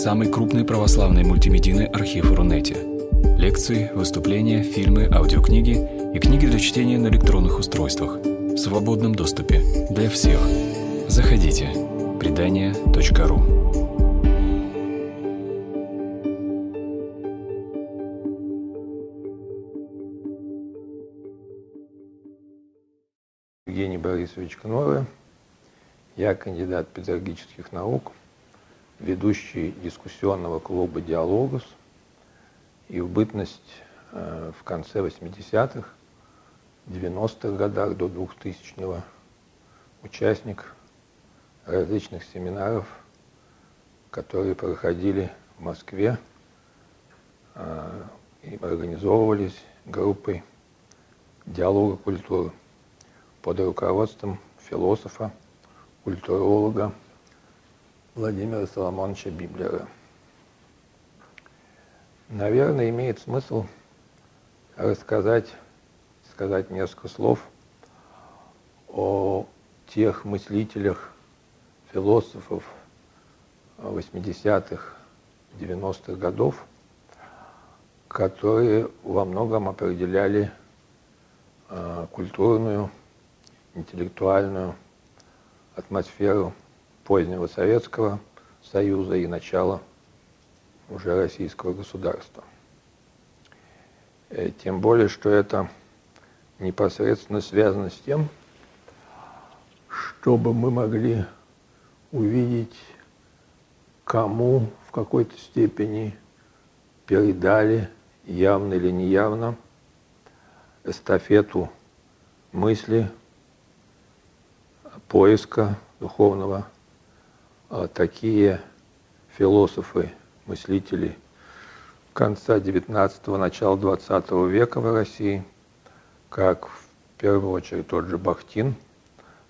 самый крупный православный мультимедийный архив Рунете. Лекции, выступления, фильмы, аудиокниги и книги для чтения на электронных устройствах в свободном доступе для всех. Заходите. Предания.ру Евгений Борисович Кноры. Я кандидат педагогических наук, ведущий дискуссионного клуба «Диалогус» и в бытность э, в конце 80-х, 90-х годах до 2000-го участник различных семинаров, которые проходили в Москве э, и организовывались группой диалога культуры под руководством философа, культуролога Владимира Соломоновича Библера. Наверное, имеет смысл рассказать, сказать несколько слов о тех мыслителях, философов 80-х, 90-х годов, которые во многом определяли э, культурную интеллектуальную атмосферу позднего Советского Союза и начала уже российского государства. Э, тем более, что это непосредственно связано с тем, чтобы мы могли увидеть, кому в какой-то степени передали явно или неявно эстафету мысли поиска духовного такие философы, мыслители конца XIX – начала XX века в России, как в первую очередь тот же Бахтин,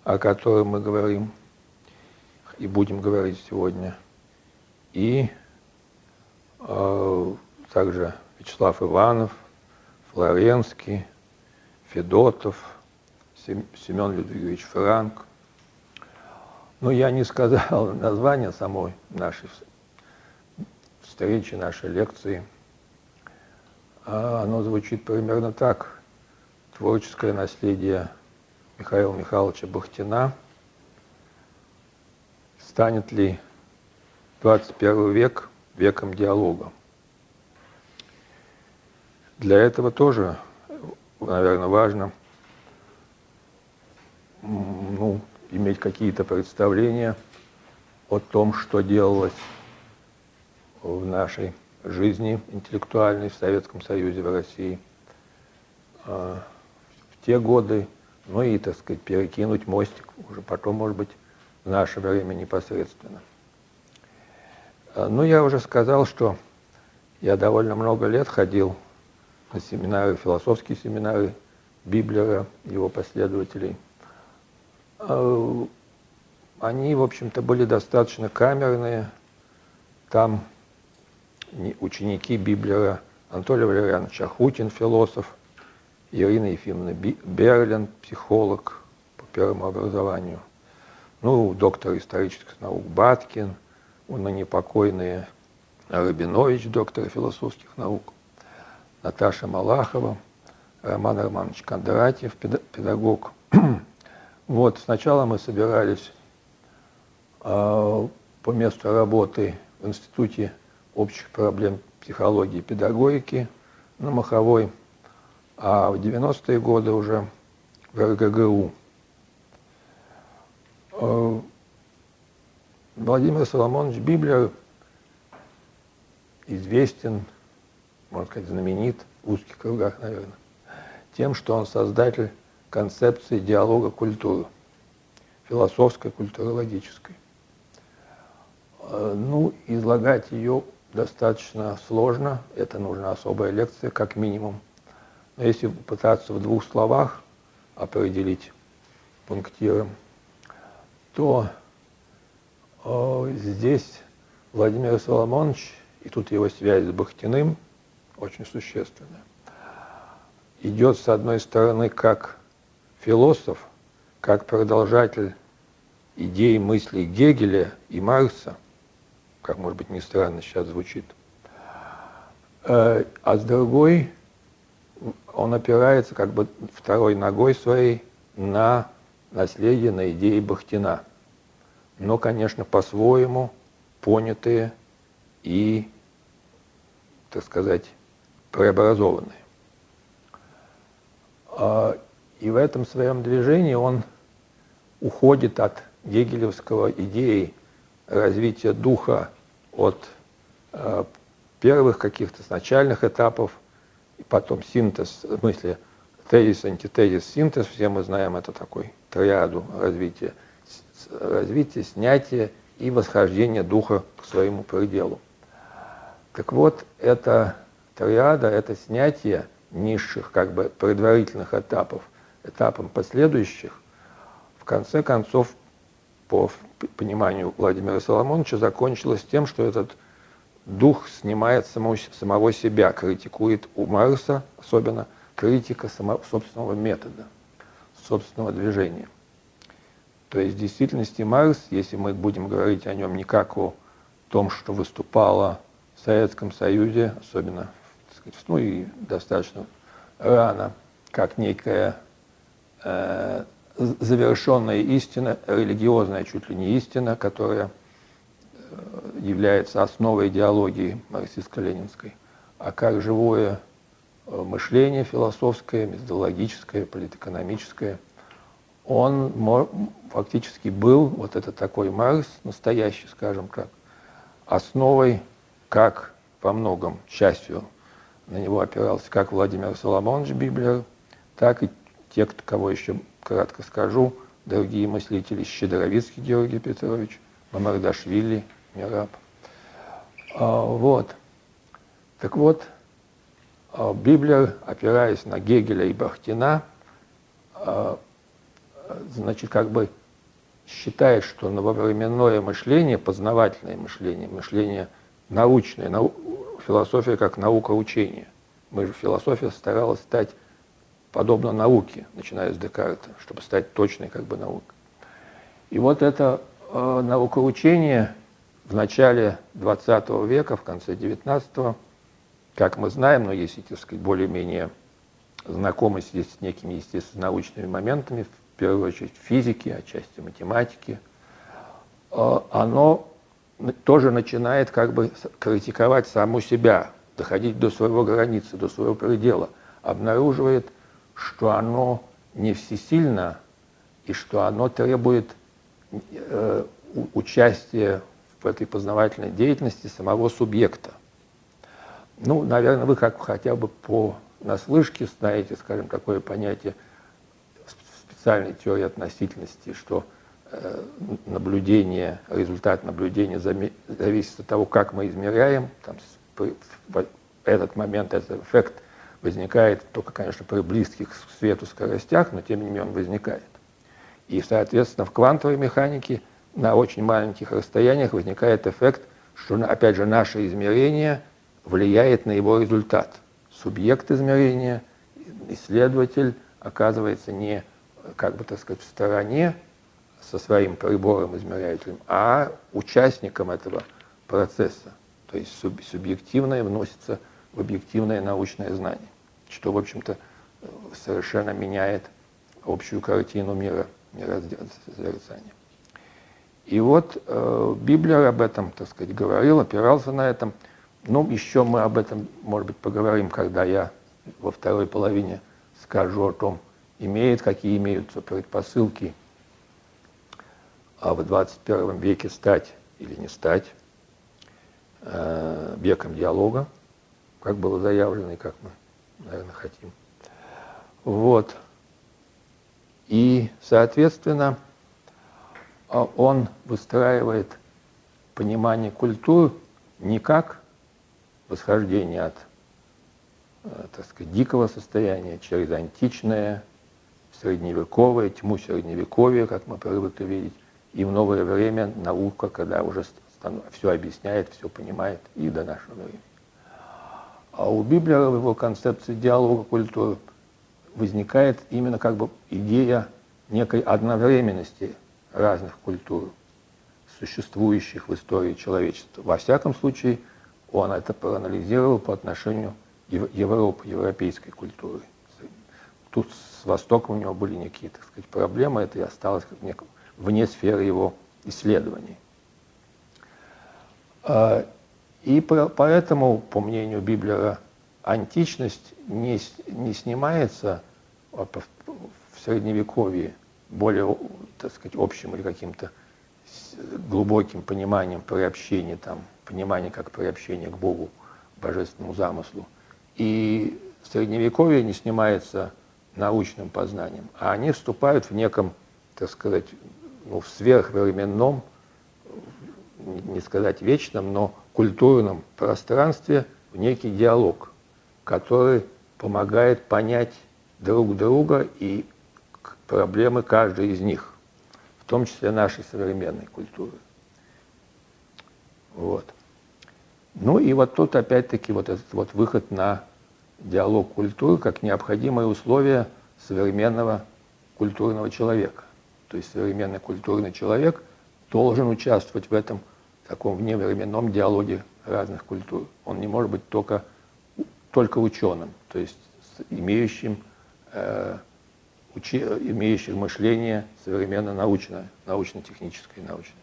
о котором мы говорим и будем говорить сегодня, и э, также Вячеслав Иванов, Флоренский, Федотов, Семен Людвигович Франк, ну, я не сказал название самой нашей встречи, нашей лекции. А оно звучит примерно так. Творческое наследие Михаила Михайловича Бахтина. Станет ли 21 век веком диалога? Для этого тоже, наверное, важно ну, иметь какие-то представления о том, что делалось в нашей жизни интеллектуальной в Советском Союзе, в России а, в те годы, ну и, так сказать, перекинуть мостик уже потом, может быть, в наше время непосредственно. А, ну, я уже сказал, что я довольно много лет ходил на семинары, философские семинары Библера, его последователей – они, в общем-то, были достаточно камерные. Там ученики Библера Анатолий Валерьянович Ахутин, философ, Ирина Ефимовна Берлин, психолог по первому образованию, ну, доктор исторических наук Баткин, ныне покойный Рабинович, доктор философских наук, Наташа Малахова, Роман Романович Кондратьев, педагог, Вот, сначала мы собирались э, по месту работы в Институте общих проблем психологии и педагогики на Маховой, а в 90-е годы уже в РГГУ. Э, Владимир Соломонович Библер известен, можно сказать, знаменит в узких кругах, наверное, тем, что он создатель концепции диалога культуры, философской, культурологической. Э, ну, излагать ее достаточно сложно, это нужна особая лекция, как минимум. Но если попытаться в двух словах определить пунктиром, то э, здесь Владимир Соломонович, и тут его связь с Бахтиным очень существенная, идет с одной стороны как философ, как продолжатель идей мыслей Гегеля и Маркса, как, может быть, не странно сейчас звучит. Э, а с другой он опирается как бы второй ногой своей на наследие, на идеи Бахтина. Но, конечно, по-своему понятые и, так сказать, преобразованные. И в этом своем движении он уходит от гегелевского идеи развития духа от э, первых каких-то начальных этапов, и потом синтез, в смысле тезис, антитезис, синтез, все мы знаем это такой триаду развития, развитие, снятие и восхождение духа к своему пределу. Так вот, это триада, это снятие низших, как бы предварительных этапов, этапом последующих, в конце концов, по пониманию Владимира Соломоновича, закончилось тем, что этот дух снимает самого, самого себя, критикует у Марса, особенно критика самого, собственного метода, собственного движения. То есть в действительности Марс, если мы будем говорить о нем не как о том, что выступало в Советском Союзе, особенно сказать, ну и достаточно рано, как некая завершенная истина, религиозная чуть ли не истина, которая э, является основой идеологии марксистско-ленинской, а как живое э, мышление философское, методологическое, политэкономическое, он фактически был, вот это такой Маркс, настоящий, скажем так, основой, как во многом, частью на него опирался как Владимир Соломонович Библер, так и те, кого еще кратко скажу, другие мыслители, Щедровицкий Георгий Петрович, Мамардашвили, Мираб. А, вот. Так вот, а, Библер, опираясь на Гегеля и Бахтина, а, значит, как бы считает, что нововременное мышление, познавательное мышление, мышление научное, нау, философия как наука учения. Мы же философия старалась стать подобно науке, начиная с Декарта, чтобы стать точной как бы наукой. И вот это э, наукоучение в начале 20 века, в конце 19 как мы знаем, но если, так сказать, более-менее знакомы с некими естественно-научными моментами, в первую очередь физики, отчасти математики, э, оно тоже начинает как бы критиковать саму себя, доходить до своего границы, до своего предела, обнаруживает – что оно не всесильно и что оно требует э, участия в этой познавательной деятельности самого субъекта. Ну, наверное, вы как хотя бы по наслышке знаете, скажем, такое понятие специальной теории относительности, что э, наблюдение, результат наблюдения зависит от того, как мы измеряем, там, этот момент, этот эффект – возникает только, конечно, при близких к свету скоростях, но тем не менее он возникает. И, соответственно, в квантовой механике на очень маленьких расстояниях возникает эффект, что, опять же, наше измерение влияет на его результат. Субъект измерения, исследователь оказывается не, как бы так сказать, в стороне со своим прибором измеряющим, а участником этого процесса. То есть субъективное вносится в объективное научное знание, что, в общем-то, совершенно меняет общую картину мира, мирозерцания. И вот э, Библия об этом, так сказать, говорил, опирался на этом. Ну, еще мы об этом, может быть, поговорим, когда я во второй половине скажу о том, имеет, какие имеются предпосылки а в 21 веке стать или не стать э, веком диалога как было заявлено и как мы, наверное, хотим. Вот. И, соответственно, а, он выстраивает понимание культур не как восхождение от, э, так сказать, дикого состояния через античное, средневековое, тьму средневековья, как мы привыкли видеть, и в новое время наука, когда уже все объясняет, все понимает, и до нашего времени. А у Библера в его концепции диалога культуры возникает именно как бы идея некой одновременности разных культур. существующих в истории человечества. Во всяком случае, он это проанализировал по отношению к Европе, европейской культуры. Тут с Востоком у него были некие, так сказать, проблемы, это и осталось как неком, вне сферы его исследований. А, и поэтому, по мнению Библера, античность не, не снимается в Средневековье более, так сказать, общим или каким-то глубоким пониманием приобщения, там, понимания как приобщения к Богу, божественному замыслу. И Средневековье не снимается научным познанием, а они вступают в неком, так сказать, ну, в сверхвременном, не сказать вечном, но культурном пространстве в некий диалог, который помогает понять друг друга и проблемы каждой из них, в том числе нашей современной культуры. Вот. Ну и вот тут опять-таки вот этот вот выход на диалог культуры как необходимое условие современного культурного человека. То есть современный культурный человек должен участвовать в этом таком вневременном диалоге разных культур. Он не может быть только, только ученым, то есть имеющим, э, учи, имеющим мышление современно научное, научно-техническое и научное.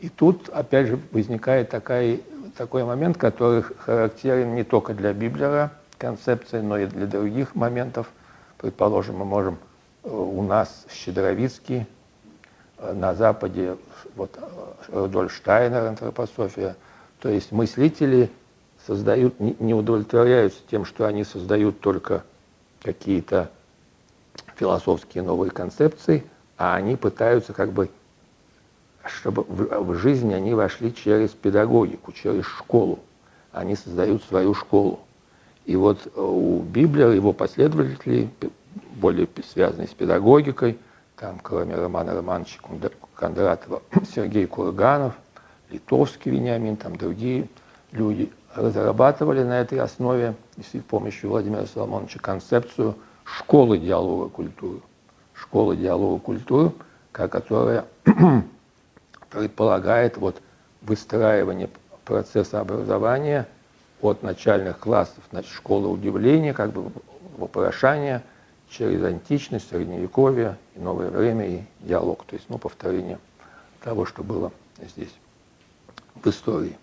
И тут, опять же, возникает такая, такой момент, который характерен не только для Библера концепции, но и для других моментов. Предположим, мы можем э, у нас Щедровицкий, на Западе вот, Рудольф Штайнер, антропософия. То есть мыслители создают, не удовлетворяются тем, что они создают только какие-то философские новые концепции, а они пытаются как бы чтобы в, в жизнь они вошли через педагогику, через школу. Они создают свою школу. И вот э, у Библера его последователи, более связанные с педагогикой, там, кроме Романа Романовича Кондратова, Сергей Курганов, Литовский Вениамин, там другие люди разрабатывали на этой основе, с помощью Владимира Соломоновича, концепцию школы диалога культуры. Школы диалога культуры, которая предполагает вот выстраивание процесса образования от начальных классов, значит, школы удивления, как бы вопрошания через античность, средневековье и новое время и диалог, то есть ну, повторение того, что было здесь в истории.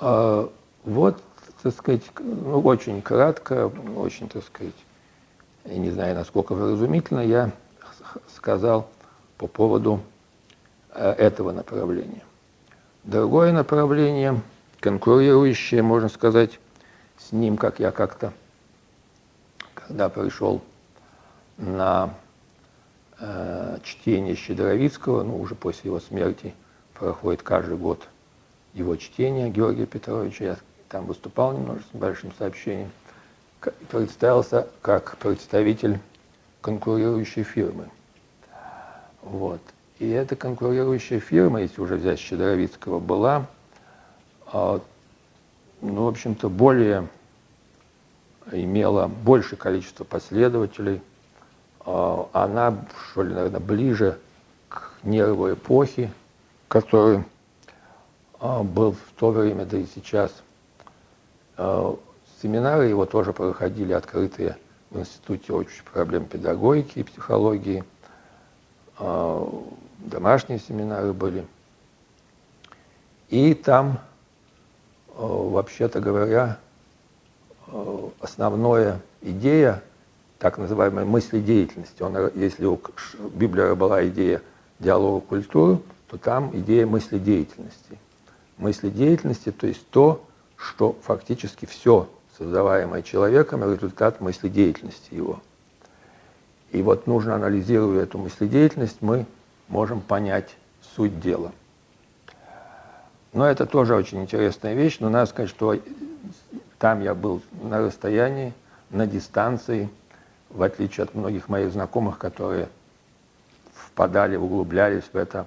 А, вот, так сказать, ну, очень кратко, очень, так сказать, я не знаю, насколько вразумительно я сказал по поводу Э, этого направления. Другое направление, конкурирующее, можно сказать, с ним, как я как-то, когда пришел на э, чтение Щедровицкого, ну, уже после его смерти проходит каждый год его чтение Георгия Петровича, я там выступал немножко с большим сообщением, представился как представитель конкурирующей фирмы. Вот. И эта конкурирующая фирма, если уже взять Щедровицкого, была, а, ну, в общем-то, более, имела большее количество последователей. А, она, что ли, наверное, ближе к нерву эпохи, который а, был в то время, да и сейчас. Семинары его тоже проходили открытые в Институте очень проблем педагогики и психологии домашние семинары были. И там, вообще-то говоря, основная идея так называемой мысли деятельности. Он, если у Библера была идея диалога культуры, то там идея мысли деятельности. Мысли деятельности, то есть то, что фактически все создаваемое человеком, результат мысли деятельности его. И вот нужно, анализируя эту мыследеятельность, мы можем понять суть дела. Но это тоже очень интересная вещь, но надо сказать, что там я был на расстоянии, на дистанции, в отличие от многих моих знакомых, которые впадали, углублялись в это.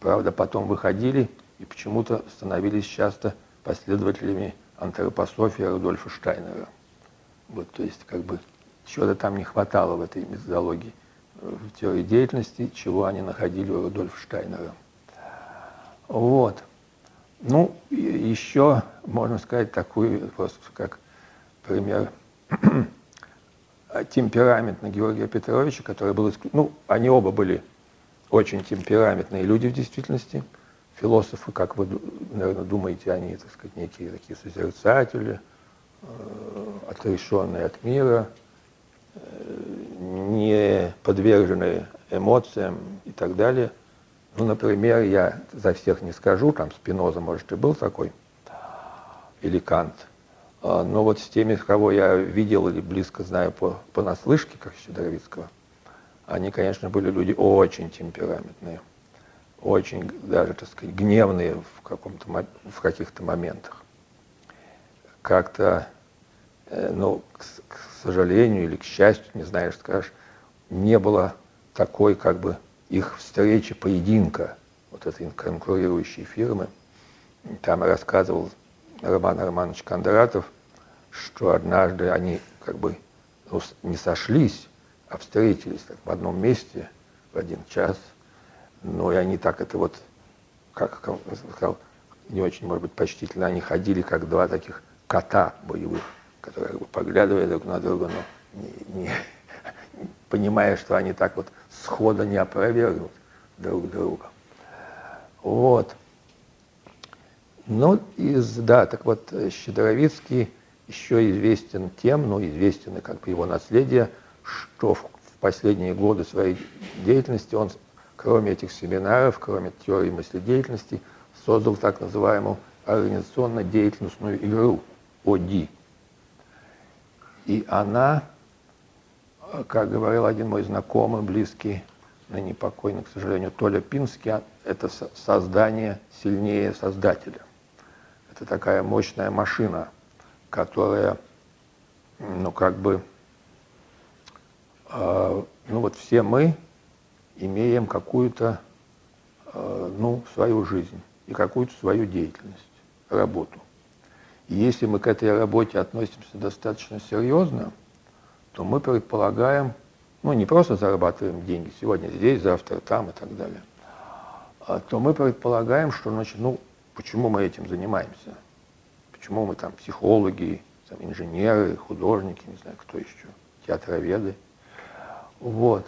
Правда, потом выходили и почему-то становились часто последователями антропософии Рудольфа Штайнера. Вот, то есть, как бы, чего-то там не хватало в этой методологии в теории деятельности, чего они находили у Рудольфа Штайнера. Вот. Ну, еще можно сказать такую, просто как пример темпераментно Георгия Петровича, который был, ну, они оба были очень темпераментные люди в действительности. Философы, как вы, наверное, думаете, они, так сказать, некие такие созерцатели, э, отрешенные от мира, э, не подверженные эмоциям и так далее. Ну, например, я за всех не скажу, там Спиноза, может, и был такой, или Кант. А, но вот с теми, кого я видел или близко знаю по, по наслышке, как Щедровицкого, они, конечно, были люди очень темпераментные, очень даже, так сказать, гневные в, каком-то, в каких-то моментах. Как-то, э, ну, к, к сожалению или к счастью, не что скажешь, не было такой, как бы, их встречи, поединка вот этой конкурирующей фирмы. Там рассказывал Роман Романович Кондратов, что однажды они как бы ну, не сошлись, а встретились так, в одном месте в один час. Но и они так это вот, как сказал, не очень, может быть, почтительно, они ходили как два таких кота боевых, которые как бы поглядывали друг на друга, но не, не, понимая, что они так вот схода не опровергнут друг друга. Вот. Ну, из, да, так вот, Щедровицкий еще известен тем, ну, известен и как бы его наследие, что в, в последние годы своей деятельности он, кроме этих семинаров, кроме теории мыследеятельности, создал так называемую организационно-деятельностную игру ОДИ. И она, как говорил один мой знакомый, близкий, ныне покойный, к сожалению, Толя Пинский, это создание сильнее создателя. Это такая мощная машина, которая, ну, как бы, э, ну, вот все мы имеем какую-то, э, ну, свою жизнь и какую-то свою деятельность, работу. И если мы к этой работе относимся достаточно серьезно, то мы предполагаем, ну, не просто зарабатываем деньги сегодня здесь, завтра там и так далее, а то мы предполагаем, что, значит, ну, почему мы этим занимаемся? Почему мы там психологи, там, инженеры, художники, не знаю, кто еще, театроведы. Вот.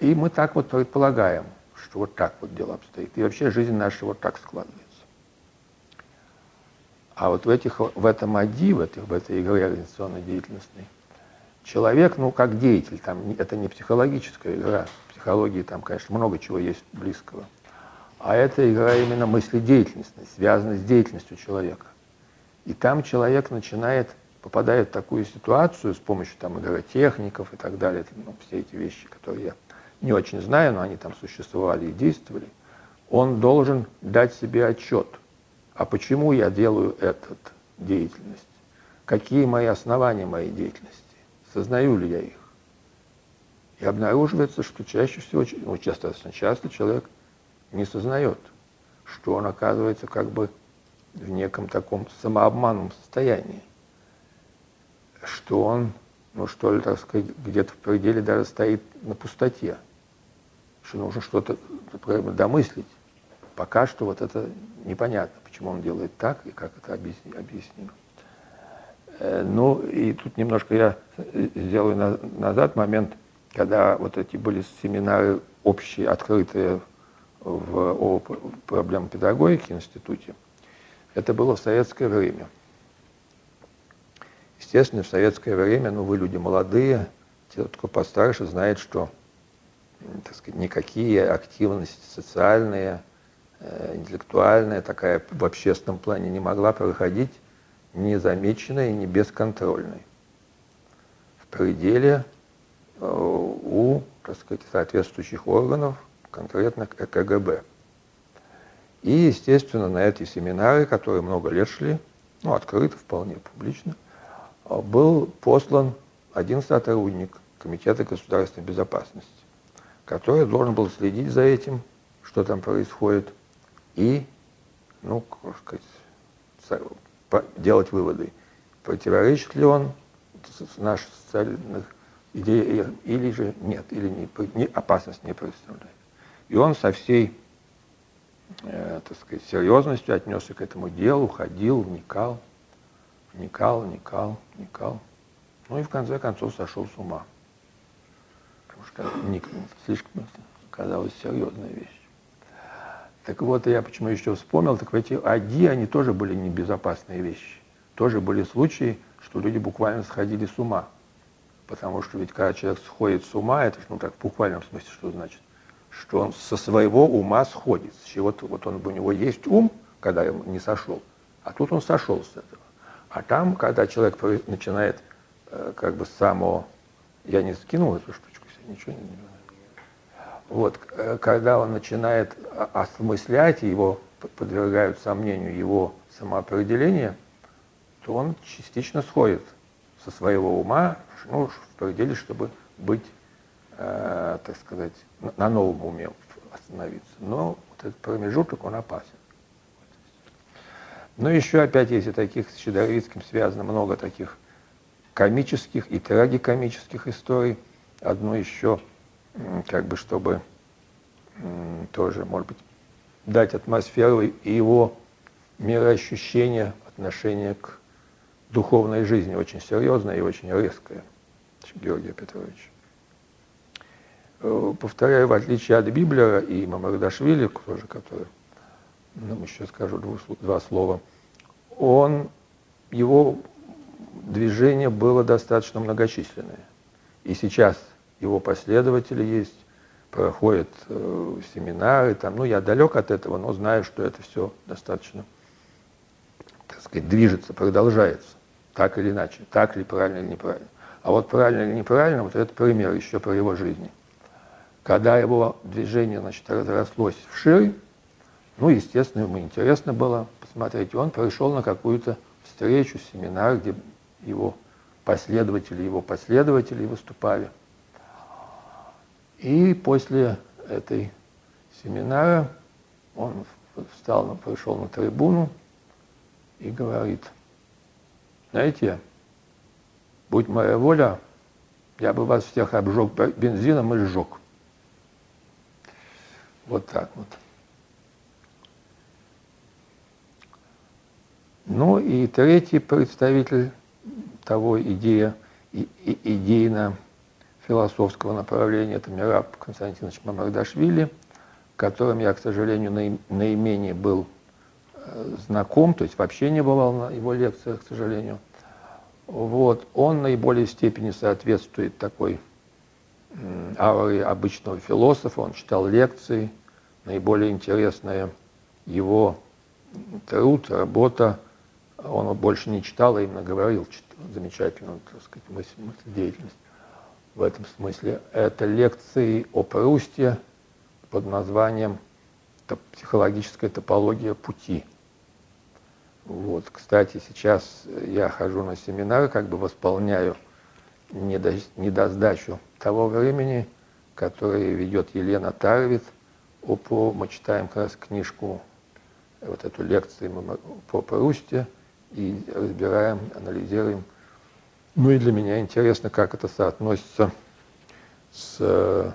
И мы так вот предполагаем, что вот так вот дело обстоит. И вообще жизнь наша вот так складывается. А вот в, этих, в этом АДИ, в, этих, в этой игре организационной деятельностной, человек, ну, как деятель, там, это не психологическая игра. В психологии там, конечно, много чего есть близкого. А это игра именно мыследеятельностная, связанная с деятельностью человека. И там человек начинает, попадает в такую ситуацию с помощью там игротехников и так далее, ну, все эти вещи, которые я не очень знаю, но они там существовали и действовали, он должен дать себе отчет, а почему я делаю эту деятельность, какие мои основания моей деятельности, сознаю ли я их. И обнаруживается, что чаще всего, ну, часто, часто человек не сознает, что он оказывается как бы в неком таком самообманном состоянии, что он, ну что ли, так сказать, где-то в пределе даже стоит на пустоте, что нужно что-то домыслить. Пока что вот это непонятно, почему он делает так и как это объяснимо. Э, ну и тут немножко я сделаю назад момент, когда вот эти были семинары общие, открытые в, о проблемах педагогики институте, это было в советское время. Естественно, в советское время, ну, вы люди молодые, те, кто постарше, знает, что так сказать, никакие активности социальные, э, интеллектуальные, такая в общественном плане не могла проходить незамеченной и не бесконтрольной. В пределе э, у так сказать, соответствующих органов конкретно КГБ. И, естественно, на эти семинары, которые много лет шли, ну, открыто, вполне публично, был послан один сотрудник Комитета государственной безопасности, который должен был следить за этим, что там происходит, и, ну, как сказать, делать выводы, противоречит ли он наших социальных идея или же нет, или не, не, опасность не представляет. И он со всей, э, так сказать, серьезностью отнесся к этому делу, ходил, вникал, вникал, вникал, вникал. Ну и в конце концов сошел с ума. Потому что вникнул, слишком казалось серьезная вещь. Так вот, я почему еще вспомнил, так эти ади, они тоже были небезопасные вещи. Тоже были случаи, что люди буквально сходили с ума. Потому что ведь когда человек сходит с ума, это ну так в буквальном смысле что значит? Что он со своего ума сходит. С чего-то, вот он, у него есть ум, когда он не сошел, а тут он сошел с этого. А там, когда человек начинает э, как бы с самого... Я не скинул эту штучку, ничего не вот, э, когда он начинает осмыслять, его подвергают сомнению его самоопределение, то он частично сходит со своего ума, ну, в пределе, чтобы быть, э, так сказать, на новом уме остановиться. Но вот этот промежуток, он опасен. Но еще опять, если таких с Щедровицким связано много таких комических и трагикомических историй, одно еще как бы чтобы тоже, может быть, дать атмосферу и его мироощущение, отношение к духовной жизни очень серьезное и очень резкое Георгия Петровича. Э, повторяю, в отличие от Библера и Мамардашвили, тоже, который, нам еще скажу два слова, он, его движение было достаточно многочисленное. И сейчас его последователи есть, проходят э, семинары, там, ну, я далек от этого, но знаю, что это все достаточно, так сказать, движется, продолжается, так или иначе, так ли правильно или неправильно. А вот правильно или неправильно, вот это пример еще про его жизни. Когда его движение, значит, разрослось вширь, ну, естественно, ему интересно было посмотреть, он пришел на какую-то встречу, семинар, где его последователи, его последователи выступали – и после этой семинара он встал, пришел на трибуну и говорит, знаете, будь моя воля, я бы вас всех обжег бензином и сжег. Вот так вот. Ну и третий представитель того идея, и, и, идейно философского направления, это Мираб Константинович Мамардашвили, которым я, к сожалению, наименее был э, знаком, то есть вообще не бывал на его лекциях, к сожалению. Вот. Он наиболее степени соответствует такой ауре обычного философа, он читал лекции, наиболее интересная его труд, работа, он больше не читал, а именно говорил замечательную, так сказать, мысль, мысль деятельность в этом смысле. Это лекции о Прусте под названием «Психологическая топология пути». Вот, кстати, сейчас я хожу на семинары, как бы восполняю недосдачу того времени, которое ведет Елена Тарвит. ОПО, мы читаем как раз книжку, вот эту лекцию по Прусте и разбираем, анализируем ну и для меня интересно, как это соотносится с э,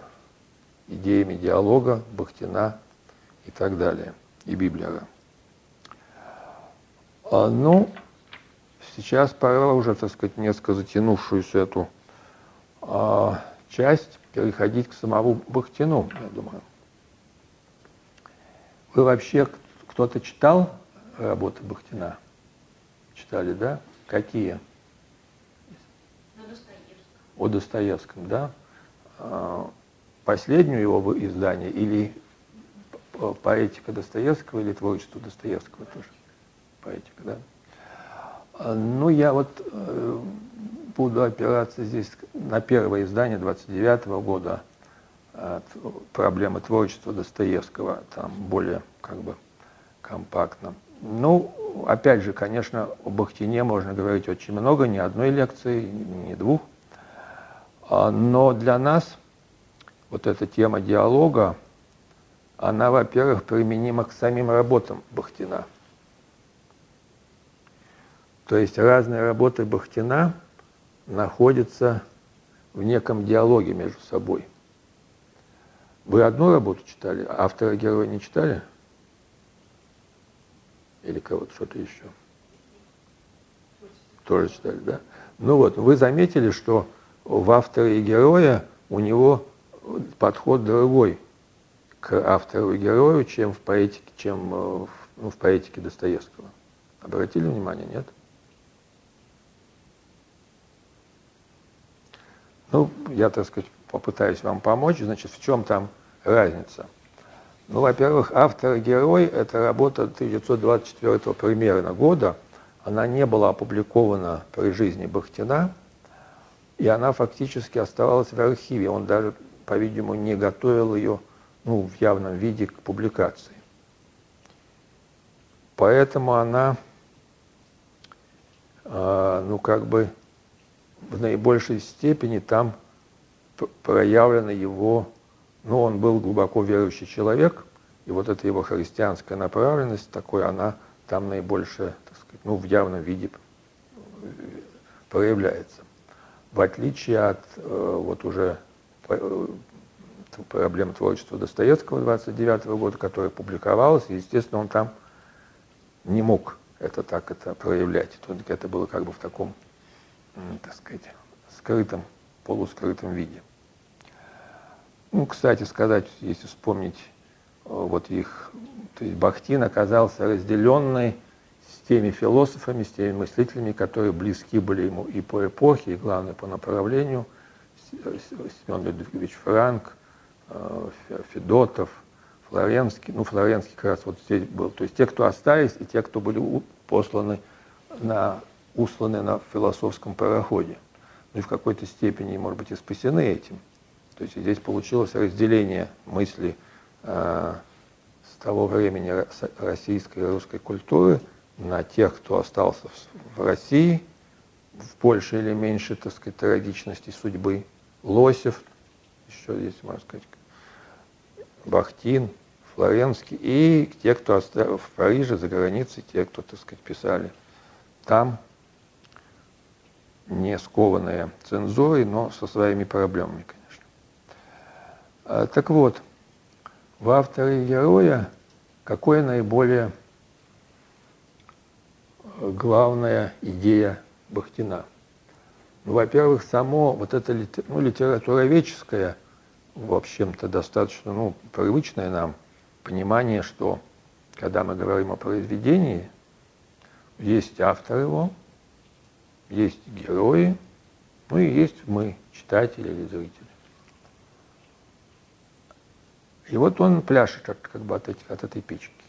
идеями диалога, Бахтина и так далее, и Библера. А, ну, сейчас пора уже, так сказать, несколько затянувшуюся эту а, часть переходить к самому Бахтину, я думаю. Вы вообще, кто-то читал работы Бахтина? Читали, да? Какие? О Достоевском, да, а, последнюю его издание или поэтика Достоевского или творчество Достоевского тоже, поэтика, да. А, ну, я вот э, буду опираться здесь на первое издание 29 -го года проблемы творчества Достоевского, там более как бы компактно. Ну, опять же, конечно, о Бахтине можно говорить очень много, ни одной лекции, ни двух. А, но для нас вот эта тема диалога, она, во-первых, применима к самим работам Бахтина. То есть разные работы Бахтина находятся в неком диалоге между собой. Вы одну работу читали, а автора героя не читали? Или кого-то что-то еще? Тоже читали, да? Ну вот, вы заметили, что в авторе героя у него подход другой к автору и герою, чем в поэтике, чем э, ну, в поэтике Достоевского. Обратили внимание, нет? Ну, я, так сказать, попытаюсь вам помочь. Значит, в чем там разница? Ну, во-первых, автор и герой – это работа 1924 примерно года. Она не была опубликована при жизни Бахтина, и она фактически оставалась в архиве. Он даже, по-видимому, не готовил ее ну, в явном виде к публикации. Поэтому она, э, ну, как бы в наибольшей степени там проявлена его, ну, он был глубоко верующий человек, и вот эта его христианская направленность, такой она там наибольшая, так сказать, ну, в явном виде проявляется. В отличие от э, вот уже э, проблем творчества Достоевского 29 -го года, которая публиковалась, естественно, он там не мог это так это проявлять. Это было как бы в таком так сказать, скрытом, полускрытом виде. Ну, кстати сказать, если вспомнить э, вот их, то есть Бахтин оказался разделенной теми философами, с теми мыслителями, которые близки были ему и по эпохе, и главное по направлению. Семен Людвигович Франк, э, Федотов, Флоренский, ну, Флоренский как раз вот здесь был. То есть те, кто остались, и те, кто были посланы на усланы на философском пароходе. Ну и в какой-то степени, может быть, и спасены этим. То есть здесь получилось разделение мысли э, с того времени российской и русской культуры на тех, кто остался в, России, в большей или меньшей, так сказать, трагичности судьбы. Лосев, еще здесь, можно сказать, Бахтин, Флоренский, и те, кто остался в Париже, за границей, те, кто, так сказать, писали там, не скованная цензурой, но со своими проблемами, конечно. А, так вот, в авторе героя какая наиболее главная идея Бахтина? Ну, во-первых, само вот это ну, литературоведческое, в общем-то, достаточно ну, привычное нам понимание, что когда мы говорим о произведении, есть автор его, есть герои, ну и есть мы, читатели или зрители. И вот он пляшет от, как бы от, этих, от этой печки.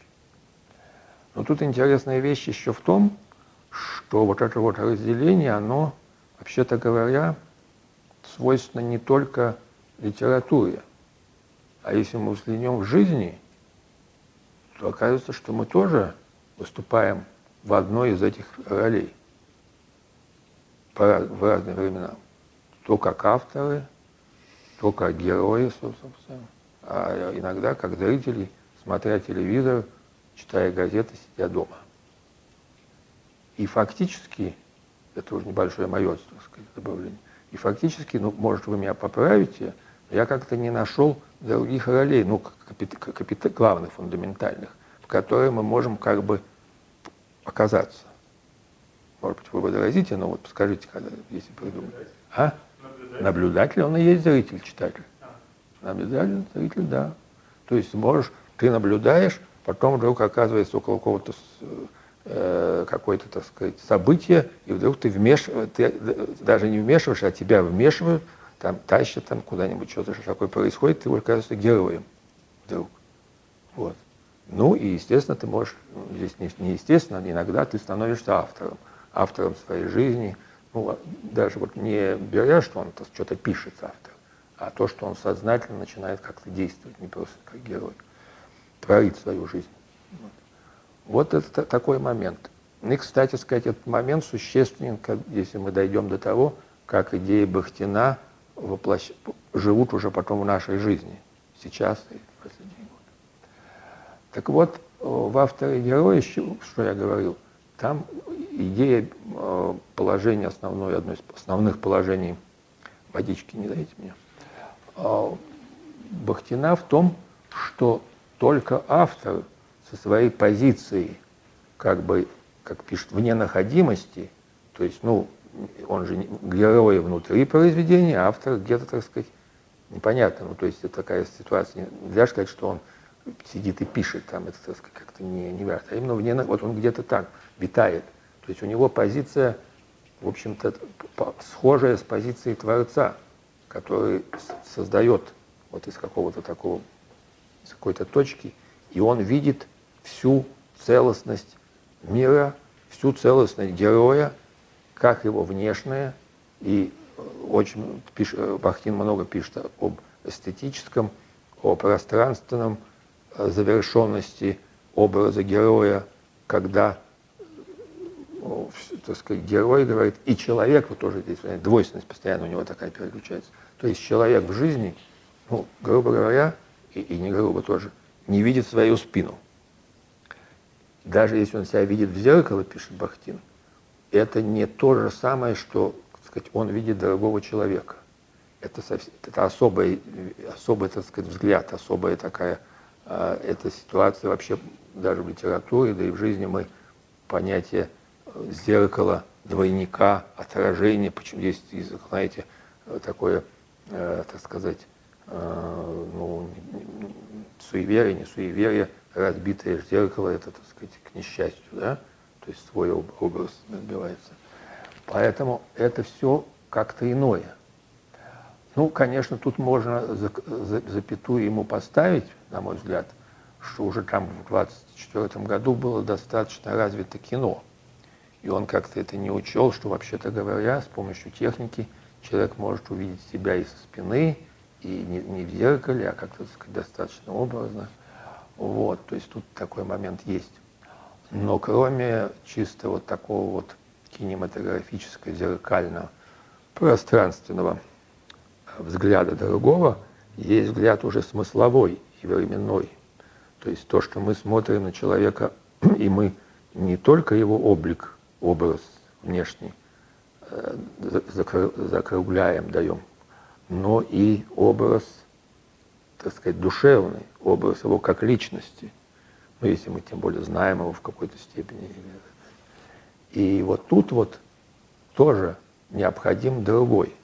Но тут интересная вещь еще в том, что вот это вот разделение, оно, вообще-то говоря, свойственно не только литературе. А если мы взглянем в жизни, то оказывается, что мы тоже выступаем в одной из этих ролей – в разные времена. То как авторы, то как герои, собственно, а иногда как зрители, смотря телевизор, читая газеты, сидя дома. И фактически, это уже небольшое мое, так сказать, добавление, и фактически, ну, может, вы меня поправите, я как-то не нашел других ролей, ну, капит, капит, главных, фундаментальных, в которые мы можем как бы оказаться. Может быть, вы возразите, но вот скажите, когда, если придумать. А? Наблюдатель. Наблюдатель, он и есть зритель, читатель. А. Наблюдатель, зритель, да. То есть можешь, ты наблюдаешь, потом вдруг оказывается около какого-то э, какое-то, так сказать, событие, и вдруг ты вмешиваешь, ты даже не вмешиваешь, а тебя вмешивают, там тащат там куда-нибудь, что-то что такое происходит, ты оказываешься героем вдруг. Вот. Ну и, естественно, ты можешь, ну, здесь не, не естественно, иногда ты становишься автором автором своей жизни, ну, даже вот не беря, что он что-то пишет автор, а то, что он сознательно начинает как-то действовать, не просто как герой, творить свою жизнь. Вот, это такой момент. И, кстати сказать, этот момент существенен, если мы дойдем до того, как идеи Бахтина воплощ... живут уже потом в нашей жизни, сейчас и последние годы. Так вот, в авторе героя, что я говорил, там идея э, положения основной, одно из основных положений водички не дайте мне. А, Бахтина в том, что только автор со своей позицией, как бы, как пишет, вне находимости, то есть, ну, он же герой внутри произведения, а автор где-то, так сказать, непонятно. Ну, то есть это такая ситуация. Нельзя сказать, что он сидит и пишет там, это, так сказать, как-то не, не важно. А именно вне, вот он где-то так витает. То есть у него позиция, в общем-то, схожая с позицией Творца, который создает вот из какого-то такого, из какой-то точки, и он видит всю целостность мира, всю целостность героя, как его внешнее, и очень пиш, Бахтин много пишет об эстетическом, о пространственном э, завершенности образа героя, когда так сказать, герой говорит, и человек, вот тоже здесь двойственность постоянно у него такая переключается. То есть человек в жизни, ну, грубо говоря, и, и не тоже, не видит свою спину. Даже если он себя видит в зеркало, пишет Бахтин, это не то же самое, что так сказать, он видит другого человека. Это, совсем, это особый, особый так сказать, взгляд, особая такая э, эта ситуация вообще даже в литературе, да и в жизни мы понятие зеркало, двойника, отражение. Почему есть, знаете, такое, э, так сказать, э, ну, суеверие, не суеверие, разбитое зеркало, это, так сказать, к несчастью, да, то есть свой образ разбивается. Поэтому это все как-то иное. Ну, конечно, тут можно запятую ему поставить, на мой взгляд, что уже там в 24 году было достаточно развито кино – и он как-то это не учел, что вообще-то говоря, с помощью техники человек может увидеть себя и со спины, и не, не в зеркале, а как-то сказать, достаточно образно. Вот, то есть тут такой момент есть. Но кроме чисто вот такого вот кинематографического, зеркального, пространственного взгляда другого, есть взгляд уже смысловой и временной. То есть то, что мы смотрим на человека, и мы не только его облик образ внешний э, закругляем, даем, но и образ, так сказать, душевный, образ его как личности. Ну, если мы тем более знаем его в какой-то степени. И вот тут вот тоже необходим другой.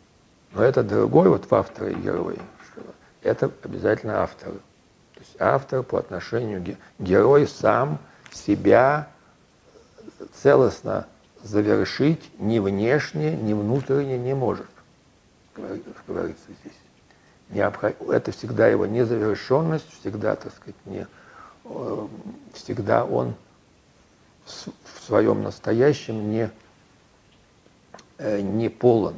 Но это другой вот в авторе и герое. Это обязательно автор. То есть автор по отношению герой сам себя целостно завершить ни внешне, ни внутренне не может, говорится здесь. Необход... Это всегда его незавершенность, всегда, так сказать, не... Э, всегда он в своем настоящем не, э, не полон.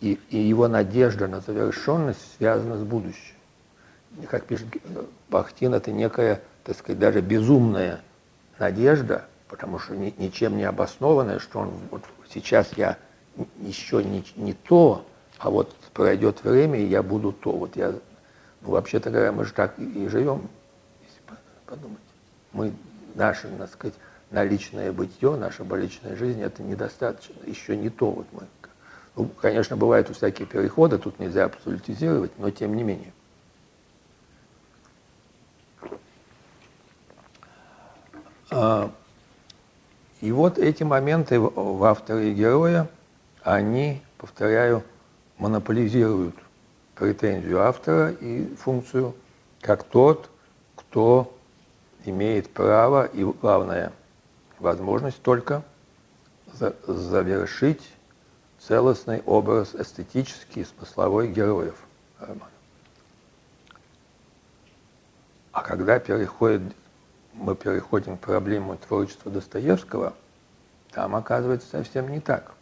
И, и его надежда на завершенность связана с будущим. Как пишет Бахтин, это некая, так сказать, даже безумная надежда – потому что ни, ничем не обоснованное, что он вот сейчас я еще не, не то, а вот пройдет время, и я буду то. Вот я, ну, вообще-то говоря, мы же так и, живем, если подумать. Мы, наше, так сказать, наличное бытие, наша боличная жизнь, это недостаточно, еще не то. Вот мы. Ну, конечно, бывают всякие переходы, тут нельзя абсолютизировать, но тем не менее. А, и вот эти моменты в авторе и героя, они, повторяю, монополизируют претензию автора и функцию как тот, кто имеет право и, главное, возможность только завершить целостный образ эстетический и смысловой героев романа. А когда переходит мы переходим к проблеме творчества Достоевского, там оказывается совсем не так.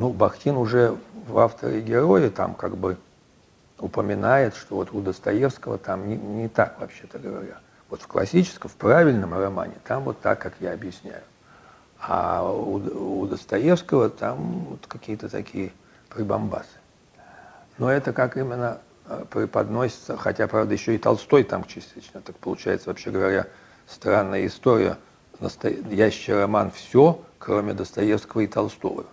Ну, Бахтин уже в авторе героя там как бы упоминает, что вот у Достоевского там не, не так, вообще-то говоря. Вот в классическом, в правильном романе там вот так, как я объясняю. А у, у Достоевского там вот какие-то такие прибамбасы. Но это как именно Э, преподносится, хотя, правда, еще и Толстой там частично. Так получается, вообще говоря, странная история. Настоящий роман «Все», кроме Достоевского и Толстого.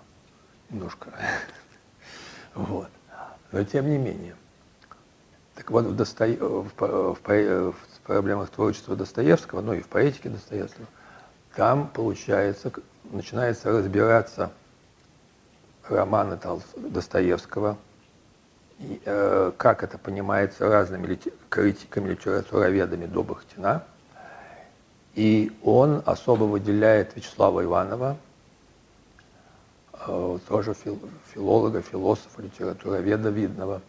Немножко Вот. Но тем не менее. Так вот, в, Досто... в, в, в, проблемах творчества Достоевского, ну и в поэтике Достоевского, там получается, начинается разбираться романы Достоевского, и, э, как это понимается разными критиками, литературоведами до Бахтина. И он особо выделяет Вячеслава Иванова, тоже фил, филолога, философа, литературоведа видного,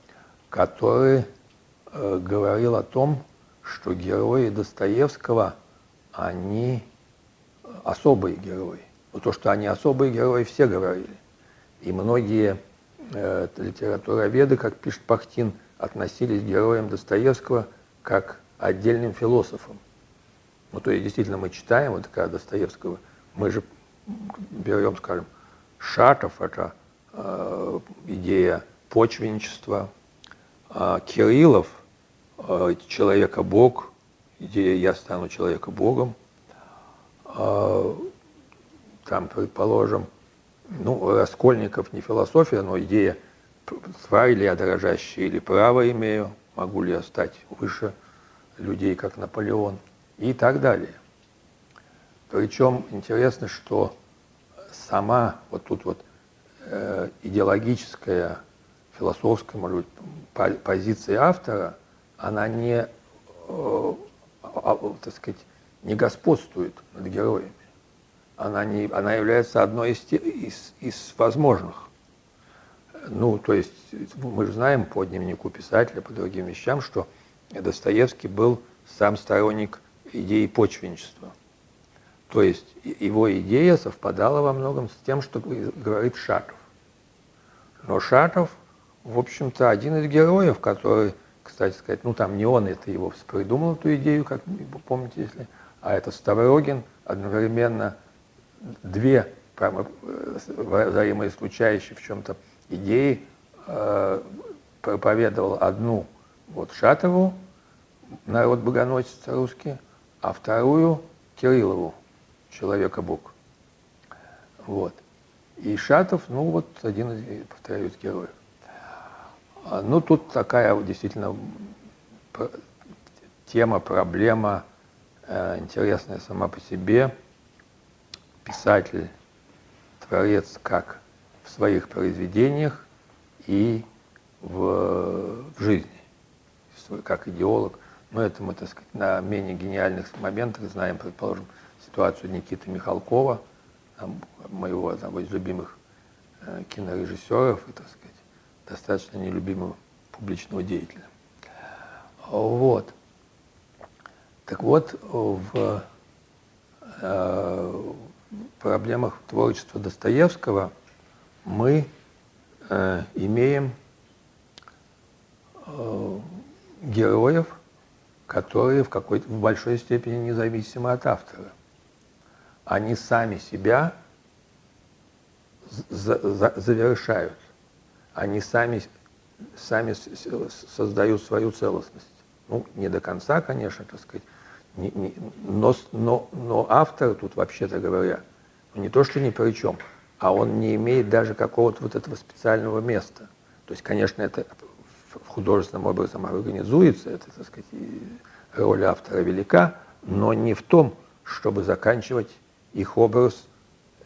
который э, говорил о том, что герои Достоевского, они особые герои. Но то, что они особые герои, все говорили. И многие э, литературоведы, как пишет Пахтин, относились к героям Достоевского как отдельным философам. Ну, то есть, действительно, мы читаем вот такая Достоевского, мы же берем, скажем, Шатов, это э, идея почвенничества, э, Кириллов, э, человека-бог, идея «я стану человека-богом», э, там, предположим, ну, Раскольников не философия, но идея, тварь ли я дрожащая или право имею, могу ли я стать выше людей, как Наполеон, и так далее. Причем интересно, что сама вот тут вот э, идеологическая, философская, может быть, позиция автора, она не, э, а, а, так сказать, не господствует над героями она, не, она является одной из, из, из возможных. Ну, то есть мы же знаем по дневнику писателя, по другим вещам, что Достоевский был сам сторонник идеи почвенничества. То есть его идея совпадала во многом с тем, что говорит Шатов. Но Шатов, в общем-то, один из героев, который, кстати сказать, ну там не он это его придумал, эту идею, как помните, если, а это Ставрогин одновременно две прямо э, взаимоисключающие в чем-то идеи э, проповедовал одну вот Шатову, народ богоносец русский, а вторую Кириллову, человека Бог. Вот. И Шатов, ну вот один из, повторюсь, героев. А, ну тут такая действительно тема, проблема э, интересная сама по себе – писатель, творец как в своих произведениях и в, в жизни, как идеолог. Но это мы, так сказать, на менее гениальных моментах знаем, предположим, ситуацию Никиты Михалкова, моего одного из любимых э, кинорежиссеров и, так сказать, достаточно нелюбимого публичного деятеля. Вот. Так вот, в, э, проблемах творчества Достоевского мы э, имеем э, героев, которые в, какой в большой степени независимы от автора. Они сами себя за, за, завершают. Они сами, сами создают свою целостность. Ну, не до конца, конечно, так сказать, не, не, но, но, но автор тут, вообще-то говоря, ну, не то, что ни при чем, а он не имеет даже какого-то вот этого специального места. То есть, конечно, это в художественном образом организуется, это, так сказать, роль автора велика, но не в том, чтобы заканчивать их образ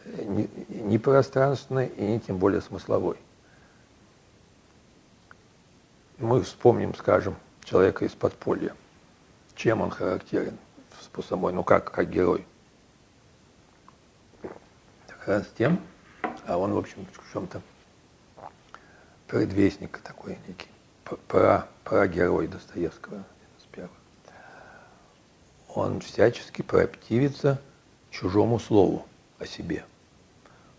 э, ни, ни пространственный и не тем более смысловой. Мы вспомним, скажем, человека из подполья. Чем он характерен по самой, ну как, как герой? Раз тем, а он, в общем, в чем-то предвестник такой некий, про, про герой Достоевского первых. Он всячески противится чужому слову о себе.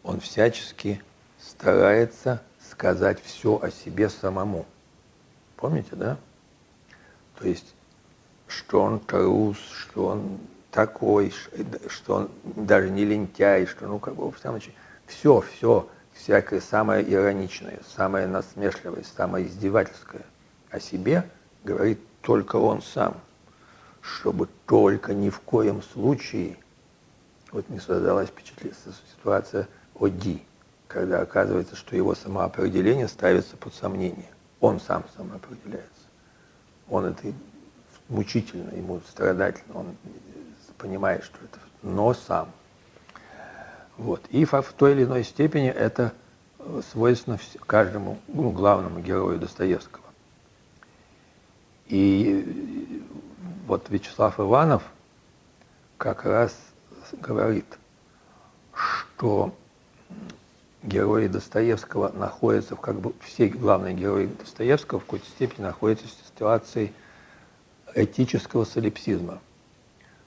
Он всячески старается сказать все о себе самому. Помните, да? То есть что он трус, что он такой, что он даже не лентяй, что ну как бы в самом случае все, все, всякое самое ироничное, самое насмешливое, самое издевательское о себе говорит только он сам, чтобы только ни в коем случае вот не создалась впечатление, ситуация о Ди, когда оказывается, что его самоопределение ставится под сомнение. Он сам самоопределяется. Он это мучительно, ему страдательно, он понимает, что это, но сам. Вот. И в той или иной степени это свойственно каждому ну, главному герою Достоевского. И вот Вячеслав Иванов как раз говорит, что герои Достоевского находятся, как бы все главные герои Достоевского в какой-то степени находятся в ситуации этического солипсизма.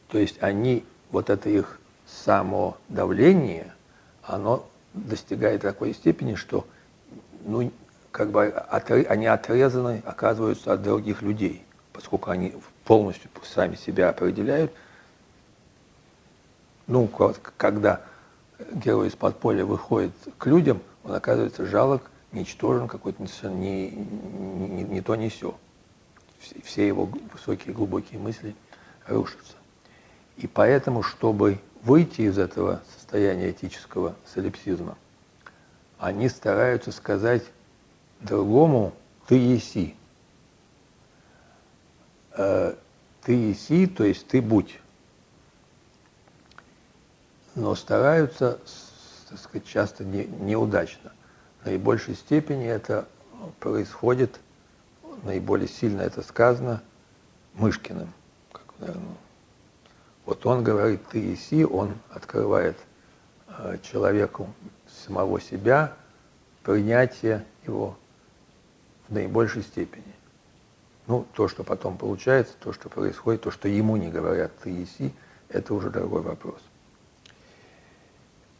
То есть они, вот это их самодавление, оно достигает такой степени, что ну, как бы они отрезаны, оказываются от других людей, поскольку они полностью сами себя определяют. Ну, когда герой из подполья выходит к людям, он оказывается жалок, ничтожен, какой-то не, не, не то, не все. Все его высокие, глубокие мысли рушатся. И поэтому, чтобы выйти из этого состояния этического солипсизма, они стараются сказать другому «ты еси». Э, «Ты еси», то есть «ты будь» но стараются, так сказать, часто не, неудачно. В наибольшей степени это происходит, наиболее сильно это сказано Мышкиным. Как, наверное, вот он говорит «ты еси», он открывает э, человеку самого себя, принятие его в наибольшей степени. Ну, то, что потом получается, то, что происходит, то, что ему не говорят «ты еси», это уже другой вопрос.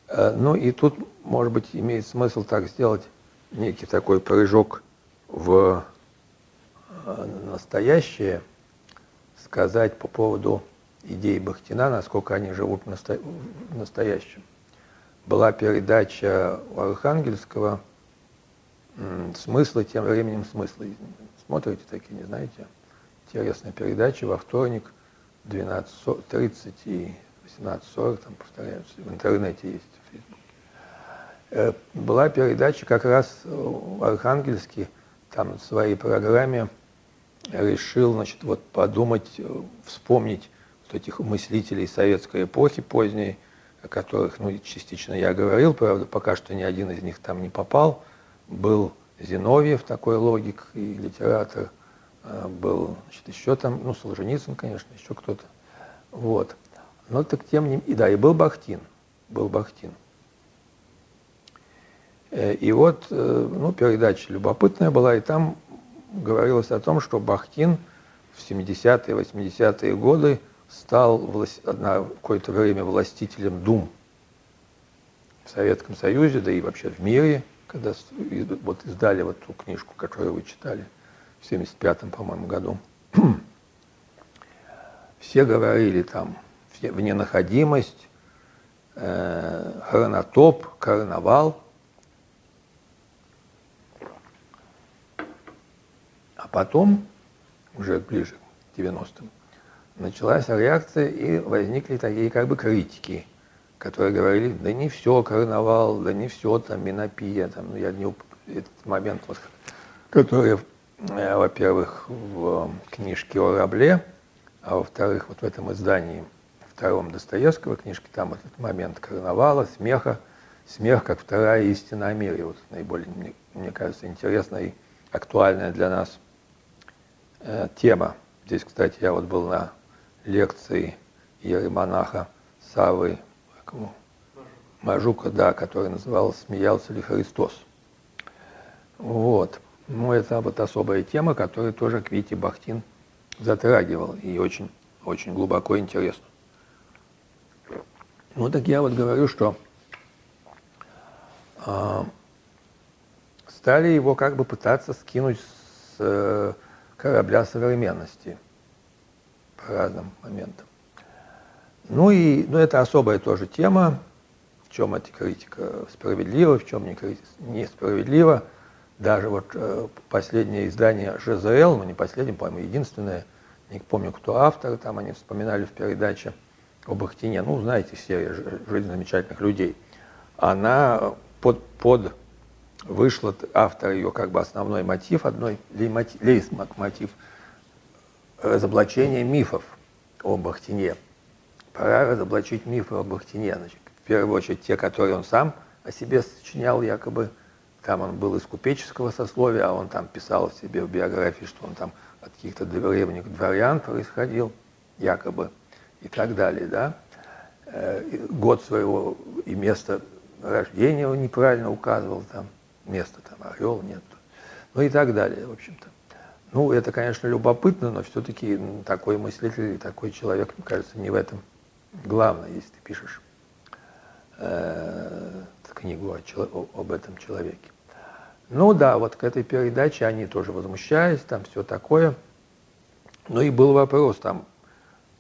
Э, ну и тут, может быть, имеет смысл так сделать некий такой прыжок в э, настоящее, сказать по поводу идей Бахтина, насколько они живут в, насто... в настоящем. Была передача у Архангельского «Смыслы тем временем смыслы». Смотрите такие, не знаете? Интересная передача во вторник 12.30 и 18.40, там повторяются, в интернете есть. Э, была передача как раз Архангельский, там в своей программе решил, значит, вот подумать, э, вспомнить вот этих мыслителей советской эпохи поздней, о которых, ну, частично я говорил, правда, пока что ни один из них там не попал. Был Зиновьев, такой логик и литератор, э, был, значит, еще там, ну, Солженицын, конечно, еще кто-то. Вот. Но так тем не... И да, и был Бахтин, был Бахтин. Э, и вот, э, ну, передача любопытная была, и там говорилось о том, что Бахтин в 70-е, 80-е годы стал власть, на какое-то время властителем дум в Советском Союзе, да и вообще в мире, когда вот издали вот ту книжку, которую вы читали в 75-м, по-моему, году. Все говорили там вне-находимость, э, хронотоп, карнавал – А потом, уже ближе к 90-м, началась реакция и возникли такие как бы критики, которые говорили, да не все карнавал, да не все там минопия, там, ну, я не этот момент, вот, который, э, во-первых, в книжке о Рабле, а во-вторых, вот в этом издании втором Достоевского книжки, там этот момент карнавала, смеха, смех как вторая истина о мире, вот наиболее, мне, мне кажется, интересная и актуальная для нас Э, тема. Здесь, кстати, я вот был на лекции иеромонаха Савы Мажука, да, который назывался «Смеялся ли Христос?». Вот. Ну, это вот особая тема, которую тоже Квити Бахтин затрагивал, и очень, очень глубоко интересно. Ну, так я вот говорю, что э, стали его как бы пытаться скинуть с э, корабля современности по разным моментам. Ну и ну, это особая тоже тема, в чем эта критика справедлива, в чем несправедлива. Даже вот э, последнее издание ЖЗЛ, ну не последнее, по-моему, единственное, не помню, кто автор, там они вспоминали в передаче об Ахтине, ну, знаете, серия «Жизнь замечательных людей». Она под, под вышло автор ее как бы основной мотив, одной лейс-мотив разоблачение мифов о Бахтине. Пора разоблачить мифы о Бахтине. Значит, в первую очередь те, которые он сам о себе сочинял, якобы там он был из купеческого сословия, а он там писал себе в биографии, что он там от каких-то древних дворян происходил, якобы, и так далее, да. Э, год своего и место рождения он неправильно указывал там, место там, орел нет, ну и так далее, в общем-то. Ну, это, конечно, любопытно, но все-таки такой мыслитель, такой человек, мне кажется, не в этом главное, если ты пишешь э, книгу о, об этом человеке. Ну да, вот к этой передаче они тоже возмущались, там все такое. Ну и был вопрос там,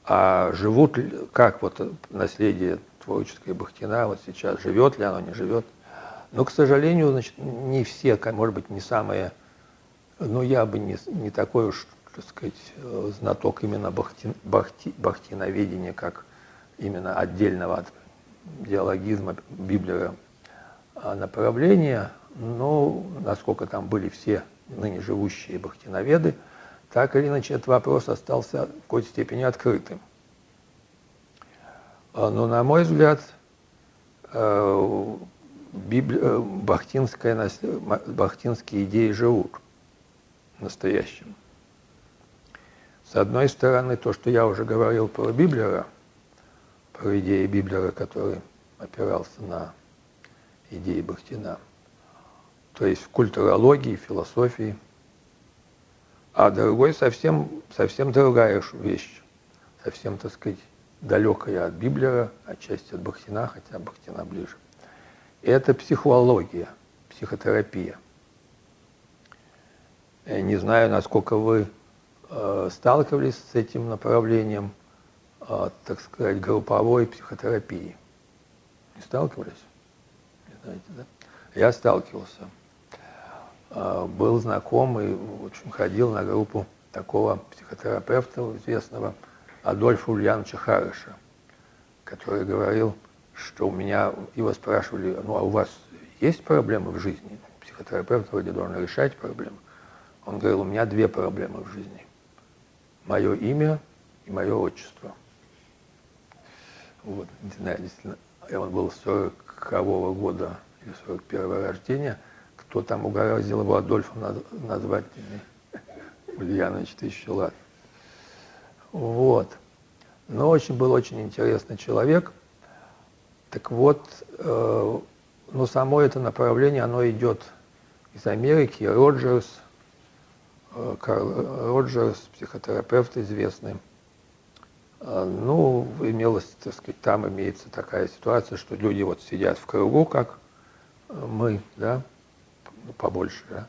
а живут как вот наследие творческое Бахтина вот сейчас, живет ли оно, не живет. Но, к сожалению, значит, не все, может быть, не самые, ну я бы не, не такой уж, так сказать, знаток именно бахти, бахти, бахтиноведения, как именно отдельного от диалогизма Библия а, направления, но насколько там были все ныне живущие бахтиноведы, так или иначе этот вопрос остался в какой-то степени открытым. А, но, на мой взгляд, э, Библи... Э, бахтинская, бахтинские идеи живут настоящим. С одной стороны, то, что я уже говорил про Библера, про идеи Библера, который опирался на идеи Бахтина, то есть в культурологии, философии. А другой совсем, совсем другая вещь, совсем, так сказать, далекая от Библера, отчасти от Бахтина, хотя Бахтина ближе. Это психология, психотерапия. Я не знаю, насколько вы э, сталкивались с этим направлением, э, так сказать, групповой психотерапии. Не сталкивались? Не знаете, да? Я сталкивался. Э, был знакомый, в общем, ходил на группу такого психотерапевта известного Адольфа Ульяновича Харыша, который говорил, что у меня, его спрашивали, ну а у вас есть проблемы в жизни? Психотерапевт вроде должен решать проблемы. Он говорил, у меня две проблемы в жизни. Мое имя и мое отчество. Вот, не знаю, действительно, он был 40-го года или 41-го рождения. Кто там угораздил его Адольфом назвать Ульянович тысячу лет. Вот. Но очень был очень интересный человек. Так вот, э, ну, само это направление, оно идет из Америки. Роджерс, э, Карл Роджерс, психотерапевт известный. Э, ну, имелось, так сказать, там имеется такая ситуация, что люди вот сидят в кругу, как мы, да, побольше, да,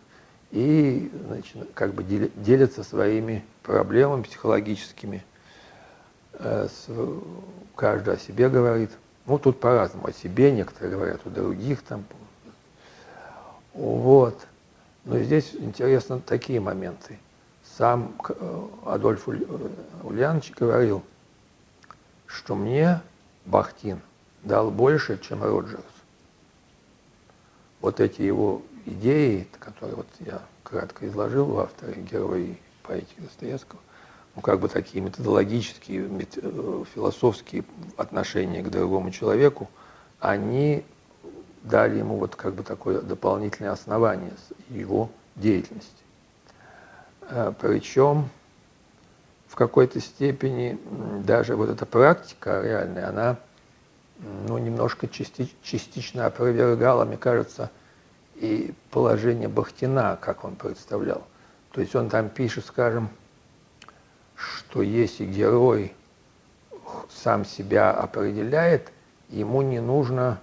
и значит, как бы делятся своими проблемами психологическими. Э, каждый о себе говорит. Ну, тут по-разному. О себе некоторые говорят, у других там. Вот. Но здесь интересно такие моменты. Сам э, Адольф э, Ульянович говорил, что мне Бахтин дал больше, чем Роджерс. Вот эти его идеи, которые вот я кратко изложил в авторе «Герои поэтики Достоевского», ну, как бы такие методологические, мет, э, философские отношения к другому человеку, они дали ему вот как бы такое дополнительное основание его деятельности. Э, Причем в какой-то степени даже вот эта практика реальная, она ну, немножко части, частично опровергала, мне кажется, и положение Бахтина, как он представлял. То есть он там пишет, скажем, что если герой сам себя определяет, ему не нужно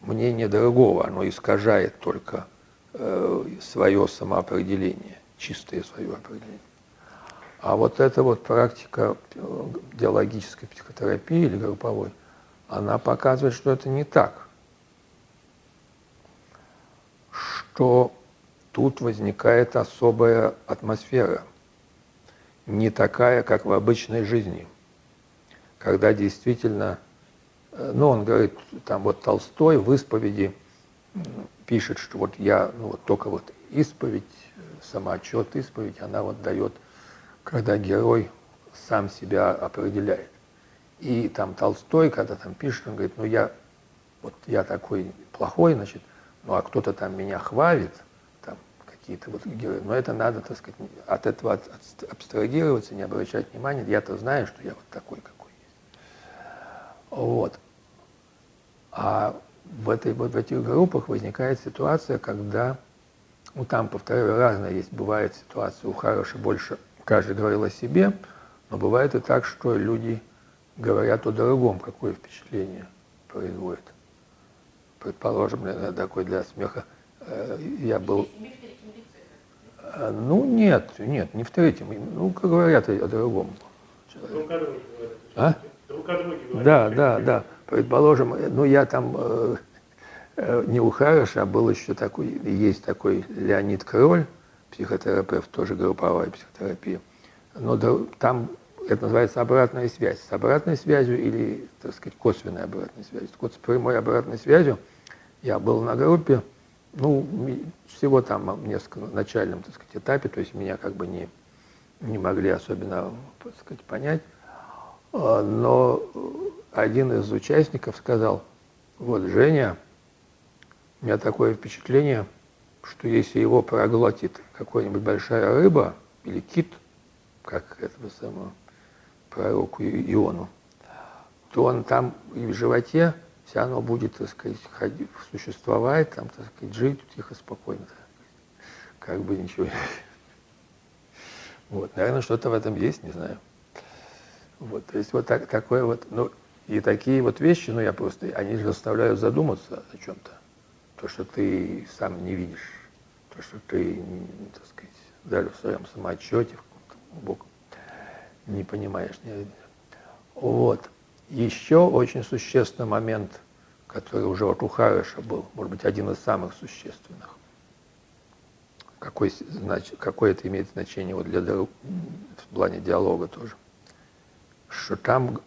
мнение другого, оно искажает только э, свое самоопределение, чистое свое определение. А вот эта вот практика э, диалогической психотерапии или групповой, она показывает, что это не так. Что тут возникает особая атмосфера – не такая, как в обычной жизни, когда действительно, э, ну, он говорит, там вот Толстой в исповеди пишет, что вот я, ну вот только вот исповедь, самоотчет, исповедь, она вот дает, когда герой сам себя определяет. И там Толстой, когда там пишет, он говорит, ну я, вот я такой плохой, значит, ну а кто-то там меня хвалит, там какие-то вот герои, но это надо, так сказать, от этого от, от, абстрагироваться, не обращать внимания, я-то знаю, что я вот такой, какой есть. Вот. А в, этой, вот в этих группах возникает ситуация, когда, ну там, повторяю, разное есть, бывает ситуация у Хароши больше, каждый говорил о себе, но бывает и так, что люди говорят о другом, какое впечатление производит. Предположим, такой для смеха, э, я был... Э, ну, нет, нет, не в третьем. Ну, как говорят о другом. Друг о друге говорят. А? Друг о друге говорят. Да, да, да. Предположим, ну, я там э, не у Хараша, а был еще такой, есть такой Леонид Кроль, психотерапевт, тоже групповая психотерапия. Но там это называется обратная связь. С обратной связью или, так сказать, косвенной обратной связью. Вот с прямой обратной связью я был на группе, ну, всего там несколько на начальном, так сказать, этапе, то есть меня как бы не, не могли особенно, так сказать, понять. А, но один из участников сказал, вот, Женя, у меня такое впечатление, что если его проглотит какая-нибудь большая рыба или кит, как этого самого, пророку Иону, то он там и в животе все равно будет, так сказать, ходить, существовать, там, так сказать, жить тихо, спокойно. Как бы ничего. Вот, наверное, что-то в этом есть, не знаю. Вот, то есть вот так, такое вот, ну, и такие вот вещи, ну, я просто, они же заставляют задуматься о чем-то. То, что ты сам не видишь, то, что ты, так сказать, даже в своем самоотчете, в каком-то глубоком не понимаешь. Вот. Еще очень существенный момент, который уже от Ухарыша был, может быть, один из самых существенных. Какой, знач, какое это имеет значение вот для, в плане диалога тоже. Что там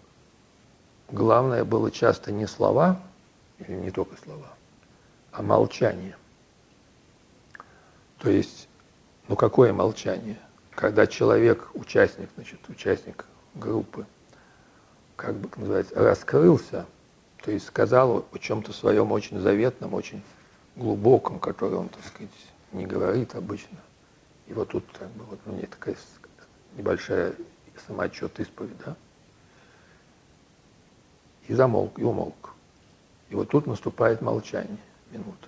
главное было часто не слова, или не только слова, а молчание. То есть, ну какое молчание – когда человек, участник, значит, участник группы, как бы называется, раскрылся, то есть сказал о чем-то своем очень заветном, очень глубоком, которое он, так сказать, не говорит обычно. И вот тут как бы вот у меня такая небольшая самоотчет исповедь, да? И замолк, и умолк. И вот тут наступает молчание, минута.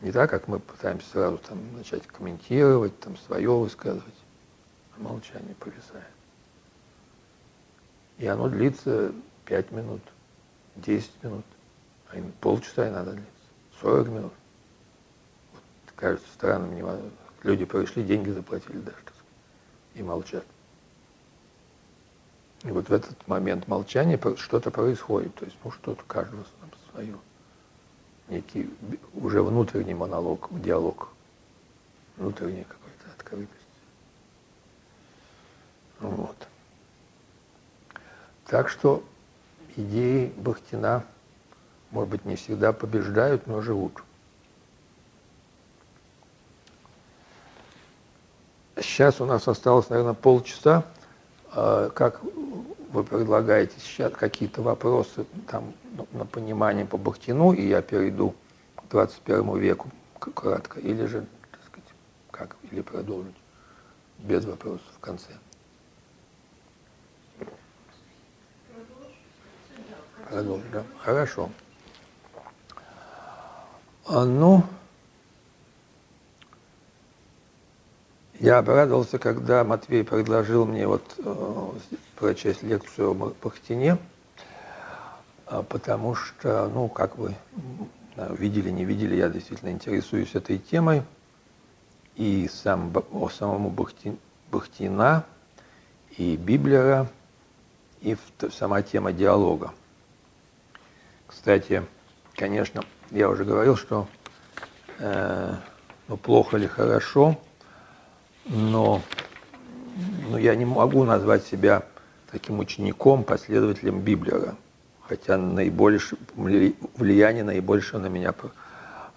Не так, как мы пытаемся сразу там начать комментировать, там свое высказывать, а молчание повисает. И оно длится 5 минут, 10 минут, а полчаса и надо длиться, 40 минут. Вот, кажется странным, не люди пришли, деньги заплатили даже, и молчат. И вот в этот момент молчания что-то происходит, то есть, ну, что-то каждого свое некий уже внутренний монолог, диалог, внутренняя какая-то открытость. Вот. Так что идеи Бахтина, может быть, не всегда побеждают, но живут. Сейчас у нас осталось, наверное, полчаса. А, как вы предлагаете сейчас какие-то вопросы там на понимание по Бахтину, и я перейду к 21 веку кратко, или же, так сказать, как, или продолжить без вопросов в конце. Продолжить, да? Хорошо. А, ну, я обрадовался, когда Матвей предложил мне вот э, прочесть лекцию о Бахтине. А, потому что, ну, как вы видели, не видели, я действительно интересуюсь этой темой. И сам, о самому Бахти, Бахтина, и Библера, и сама тема диалога. Кстати, конечно, я уже говорил, что э, ну, плохо или хорошо, но, но я не могу назвать себя таким учеником, последователем Библера – хотя наибольшее влияние наибольшее на меня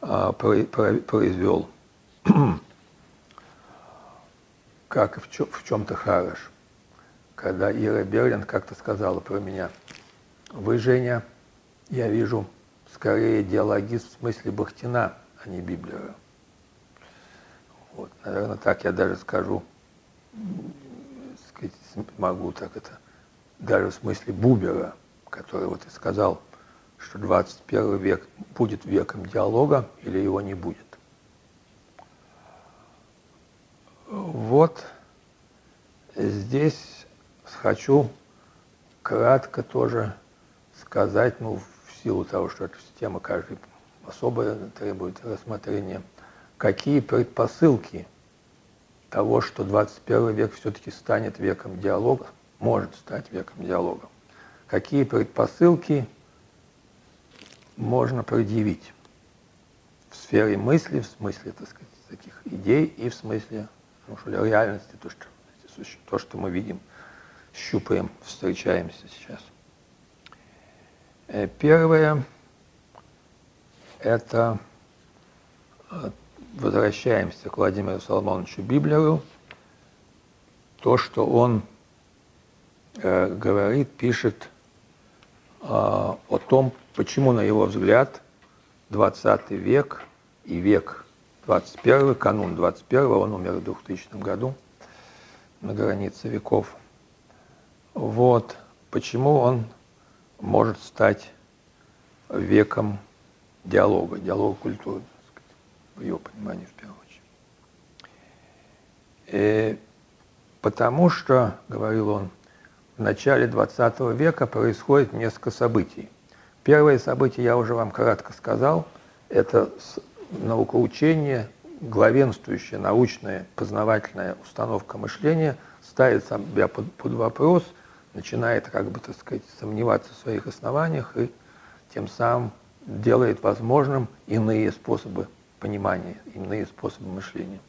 произвел, как в чем-то хорош, когда Ира Берлин как-то сказала про меня, вы, Женя, я вижу скорее диалогист в смысле Бахтина, а не Библера. Вот, наверное, так я даже скажу, сказать, могу так это, даже в смысле Бубера, который вот и сказал, что 21 век будет веком диалога или его не будет. Вот здесь хочу кратко тоже сказать, ну, в силу того, что эта тема каждый особо требует рассмотрения, какие предпосылки того, что 21 век все-таки станет веком диалога, может стать веком диалога. Какие предпосылки можно предъявить в сфере мысли, в смысле, так сказать, таких идей и в смысле ну, что ли, реальности, то что, то, что мы видим, щупаем, встречаемся сейчас. Э, первое – это э, возвращаемся к Владимиру Соломоновичу Библеру, то, что он э, говорит, пишет э, о том, почему, на его взгляд, 20 век и век 21, канун 21, он умер в 2000 году на границе веков. Вот почему он может стать веком диалога, диалога культуры в его понимании в первую очередь. И потому что, говорил он, в начале 20 века происходит несколько событий. Первое событие я уже вам кратко сказал, это наукоучение, главенствующая научная познавательная установка мышления ставит себя под, под вопрос, начинает, как бы, так сказать, сомневаться в своих основаниях и тем самым делает возможным иные способы понимания, иные способы мышления.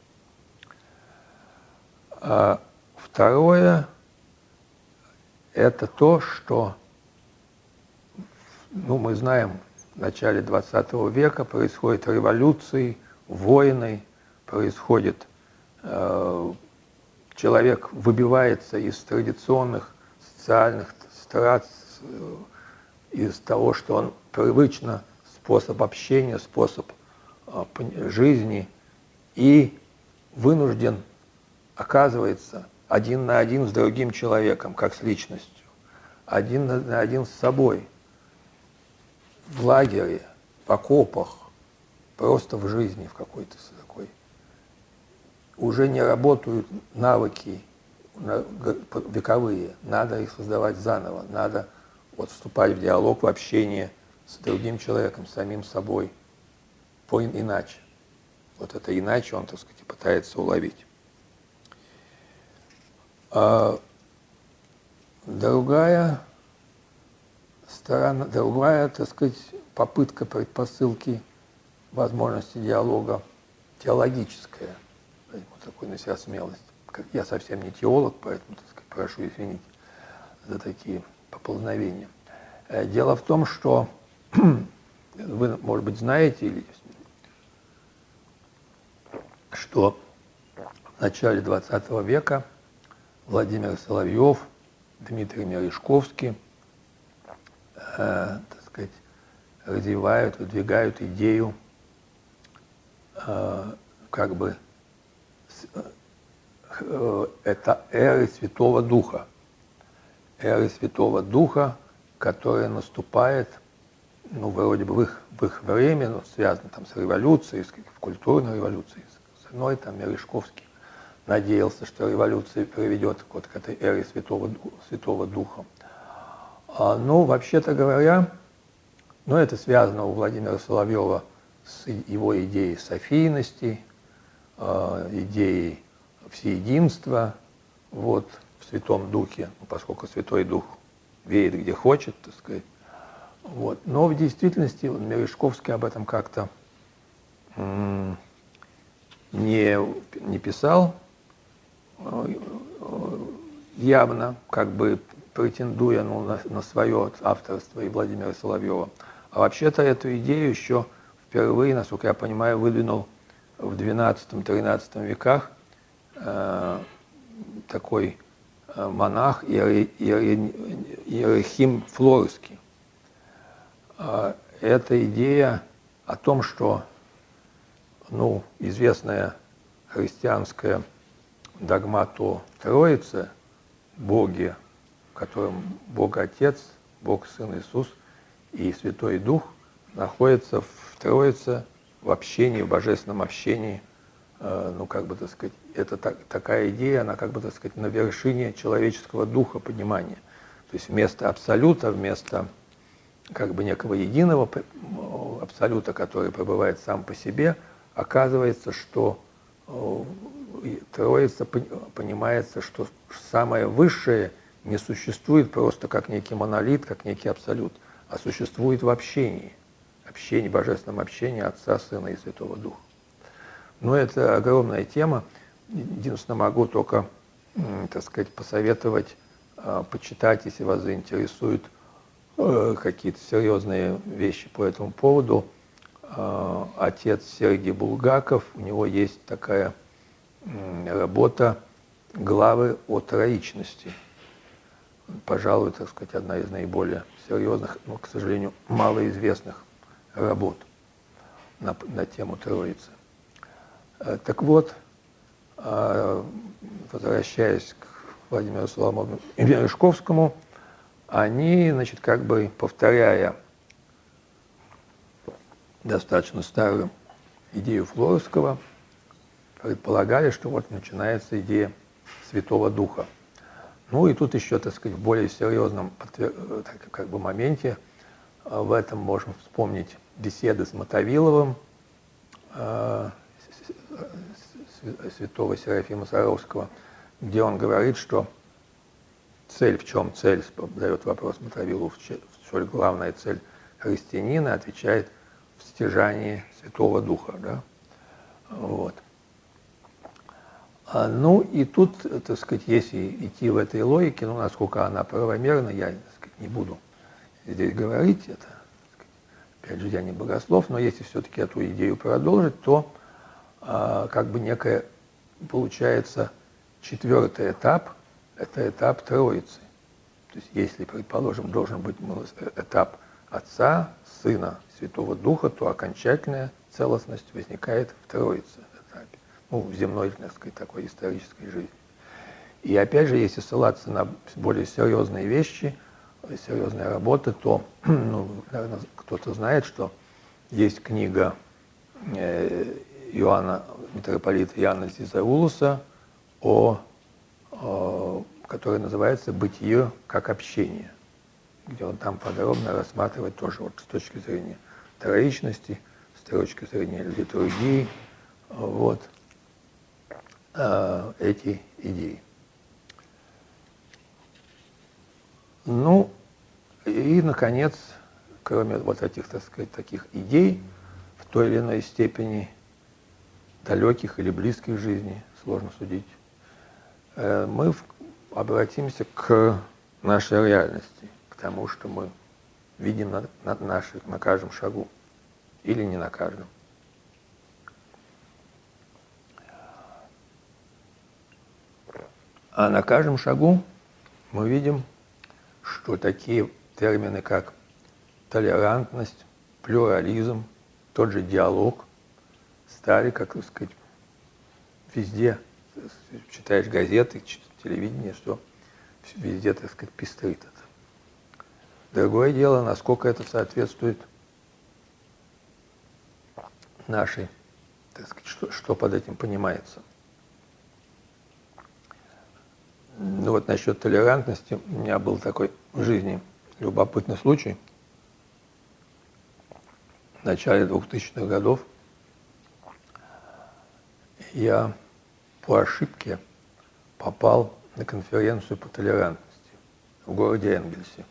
А второе – это то, что ну, мы знаем, в начале 20 века происходят революции, войны, происходит, э, человек выбивается из традиционных социальных страт, э, из того, что он привычно способ общения, способ жизни и вынужден оказывается один на один с другим человеком, как с личностью, один на один с собой, в лагере, в окопах, просто в жизни в какой-то такой. Уже не работают навыки вековые, надо их создавать заново, надо вот вступать в диалог, в общение с другим человеком, с самим собой – по иначе. Вот это иначе он, так сказать, пытается уловить. А другая сторона, другая, так сказать, попытка предпосылки возможности диалога теологическая. Вот такой на себя смелость. Я совсем не теолог, поэтому, так сказать, прошу извинить за такие поползновения. Э, дело в том, что вы, может быть, знаете или что в начале 20 века Владимир Соловьев, Дмитрий Мережковский, э, так сказать, развивают, выдвигают идею э, как бы э, это эры Святого Духа. Эры Святого Духа, которая наступает, ну, вроде бы в их, в их время, но связано там с революцией, с, культурной революцией, Цветной, там Мережковский надеялся, что революция приведет вот к этой эре Святого, Святого Духа. А, ну, вообще-то говоря, ну, это связано у Владимира Соловьева с его идеей софийности, э, идеей всеединства, вот, в Святом Духе, ну, поскольку Святой Дух веет где хочет, так сказать. Вот. Но в действительности Мережковский об этом как-то не, не писал э, явно, как бы претендуя ну, на, на свое авторство и Владимира Соловьева. А вообще-то эту идею еще впервые, насколько я понимаю, выдвинул в XII-XIII веках э, такой э, монах Иерихим Флорский. Э, эта идея о том, что ну, известная христианская догма о Троице, Боге, которым Бог Отец, Бог Сын Иисус и Святой Дух находятся в Троице в общении, в божественном общении, э, ну, как бы, так сказать, это так, такая идея, она, как бы, так сказать, на вершине человеческого духа понимания. То есть вместо абсолюта, вместо как бы некого единого абсолюта, который пребывает сам по себе, оказывается, что э, Троица понимается, что самое высшее не существует просто как некий монолит, как некий абсолют, а существует в общении – общении, божественном общении Отца, Сына и Святого Духа. Но это огромная тема. Единственное, могу только, так сказать, посоветовать а, почитать, если вас заинтересуют э, какие-то серьезные вещи по этому поводу. А, отец Сергей Булгаков, у него есть такая работа «Главы о троичности». Пожалуй, так сказать, одна из наиболее серьезных, но, к сожалению, малоизвестных работ на, на тему Троицы. Э, так вот, э, возвращаясь к Владимиру Соломону и Мережковскому, они, значит, как бы повторяя достаточно старую идею Флоровского, предполагали, что вот начинается идея Святого Духа. Ну и тут еще, так сказать, в более серьезном э, как бы, моменте в этом можем вспомнить беседы с Мотовиловым, э, святого Серафима Саровского, где он говорит, что цель в чем цель, задает вопрос Мотовилов, что ли главная цель христианина, отвечает в стяжании Святого Духа. Да? Вот. А, ну и тут, так сказать, если идти в этой логике, ну насколько она правомерна, я так сказать, не буду здесь говорить это опять же, я не богослов, но если все-таки эту идею продолжить, то а, как бы некая получается четвертый этап, это этап Троицы. То есть если, предположим, должен быть этап Отца, Сына, Святого Духа, то окончательная целостность возникает в Троице этапе, ну, в земной, так сказать, такой исторической жизни. И опять же, если ссылаться на более серьезные вещи, серьезная работа, то, ну, наверное, кто-то знает, что есть книга э, Иоанна, митрополита Иоанна Зизаулуса, о, о, которая называется «Бытие как общение», где он там подробно рассматривает тоже вот с точки зрения троичности, с точки зрения литургии, вот, э, эти идеи. Ну, и, наконец, кроме вот этих, так сказать, таких идей, в той или иной степени далеких или близких жизни, сложно судить, э, мы обратимся к нашей реальности, к тому, что мы видим на, на, нашей, на каждом шагу или не на каждом. А на каждом шагу мы видим что такие термины, как толерантность, плюрализм, тот же диалог стали, как сказать, везде, читаешь газеты, телевидение, что везде, так сказать, пестрит. Другое дело, насколько это соответствует нашей, так сказать, что, что под этим понимается – Ну вот насчет толерантности, у меня был такой в жизни любопытный случай. В начале 2000-х годов я по ошибке попал на конференцию по толерантности в городе Энгельсе.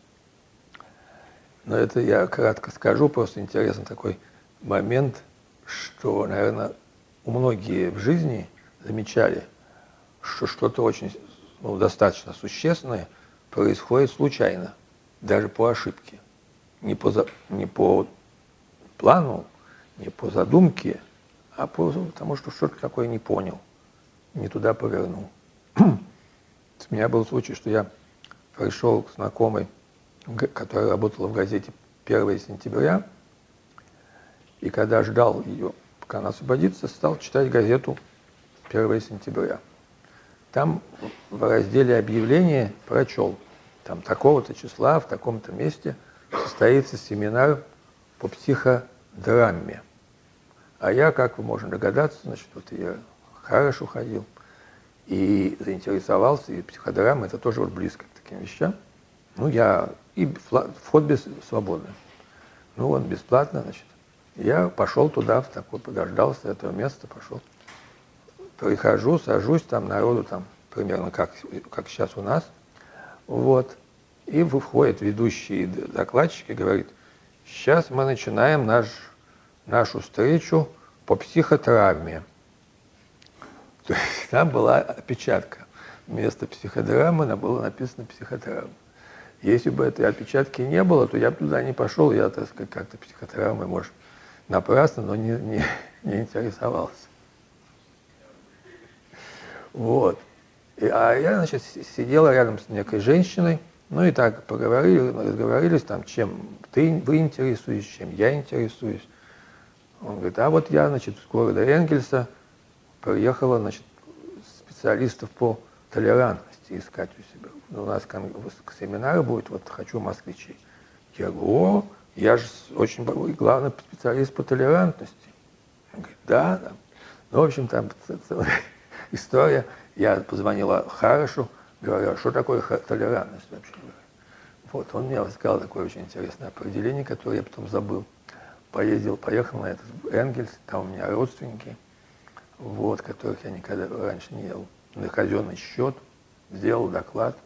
Но это я кратко скажу, просто интересный такой момент, что, наверное, у многие в жизни замечали, что что-то очень ну, достаточно существенное, происходит случайно, даже по ошибке. Не по, не по плану не по задумке, а по, потому что что-то такое не понял, не туда повернул. У меня был случай, что я пришел к знакомой, которая работала в газете 1 сентября, и когда ждал ее, пока она освободится, стал читать газету 1 сентября. Там в разделе объявления прочел, там такого-то числа в таком-то месте состоится семинар по психодраме. А я, как вы можете догадаться, значит, вот я хорошо ходил и заинтересовался, и психодрама, это тоже вот близко к таким вещам. Ну, я, и вход без, свободный. Ну, он бесплатно, значит. Я пошел туда, в такой, подождался этого места, пошел. Прихожу, сажусь, там народу там примерно как, как сейчас у нас. Вот. И выходит ведущий докладчик и говорит, сейчас мы начинаем наш, нашу встречу по психотравме. То есть там была опечатка. Вместо психодрамы было написано психотравма. Если бы этой опечатки не было, то я бы туда не пошел, я, так сказать, как-то психотравмой, может, напрасно, но не, не, не интересовался. Вот. И, а я, значит, сидела рядом с некой женщиной, ну и так поговорили, разговорились там, чем ты, вы интересуетесь, чем я интересуюсь. Он говорит, а вот я, значит, с города Энгельса приехала, значит, специалистов по толерантности искать у себя. У нас семинар будет, вот хочу москвичей. Я говорю, о, я же очень главный специалист по толерантности. Он говорит, да, да. Ну, в общем, там целая история. Я позвонила Харашу, говорю, а что такое толерантность вообще? Вот, он мне рассказал такое очень интересное определение, которое я потом забыл. Поездил, поехал на этот Энгельс, там у меня родственники, вот, которых я никогда раньше не ел, на казенный счет, сделал доклад.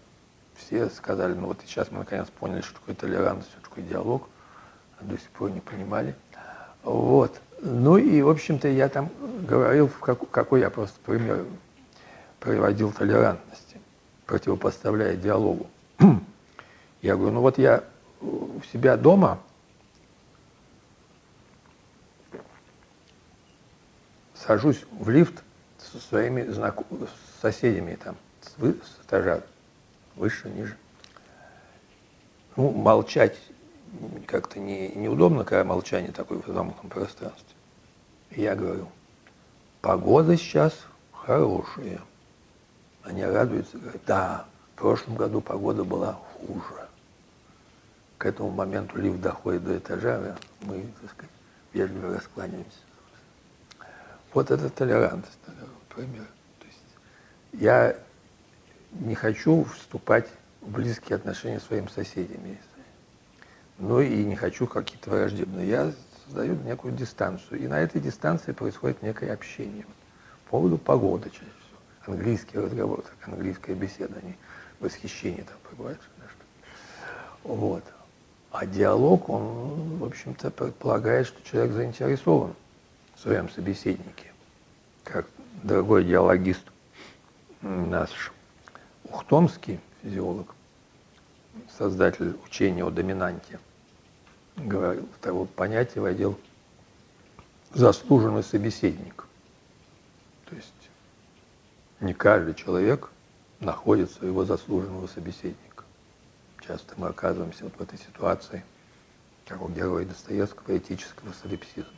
Все сказали, ну вот сейчас мы наконец поняли, что такое толерантность, что такое диалог, а до сих пор не понимали. Вот. Ну и, в общем-то, я там говорил, как, какой я просто пример приводил толерантности, противопоставляя диалогу. Я говорю, ну вот я у себя дома сажусь в лифт со своими знаком... соседями там, с этажа выше, ниже. Ну, молчать как-то не, неудобно, когда молчание такое в замкнутом пространстве. Я говорю, погода сейчас хорошая. Они радуются, говорят, да, в прошлом году погода была хуже. К этому моменту лифт доходит до этажа, мы, так сказать, вежливо раскланяемся. Вот это толерантность, например. То есть я не хочу вступать в близкие отношения с своими соседями. Ну и не хочу какие-то враждебные. Я создаю некую дистанцию. И на этой дистанции происходит некое общение. По поводу погоды чаще английский разговор, так, английская беседа, они восхищение там пребывают. Вот. А диалог, он, в общем-то, предполагает, что человек заинтересован в своем собеседнике. Как дорогой диалогист наш Ухтомский, физиолог, создатель учения о доминанте, говорил, в того понятие вводил заслуженный собеседник. То есть не каждый человек находит своего заслуженного собеседника. Часто мы оказываемся вот в этой ситуации, как у героя Достоевского, этического солипсизма.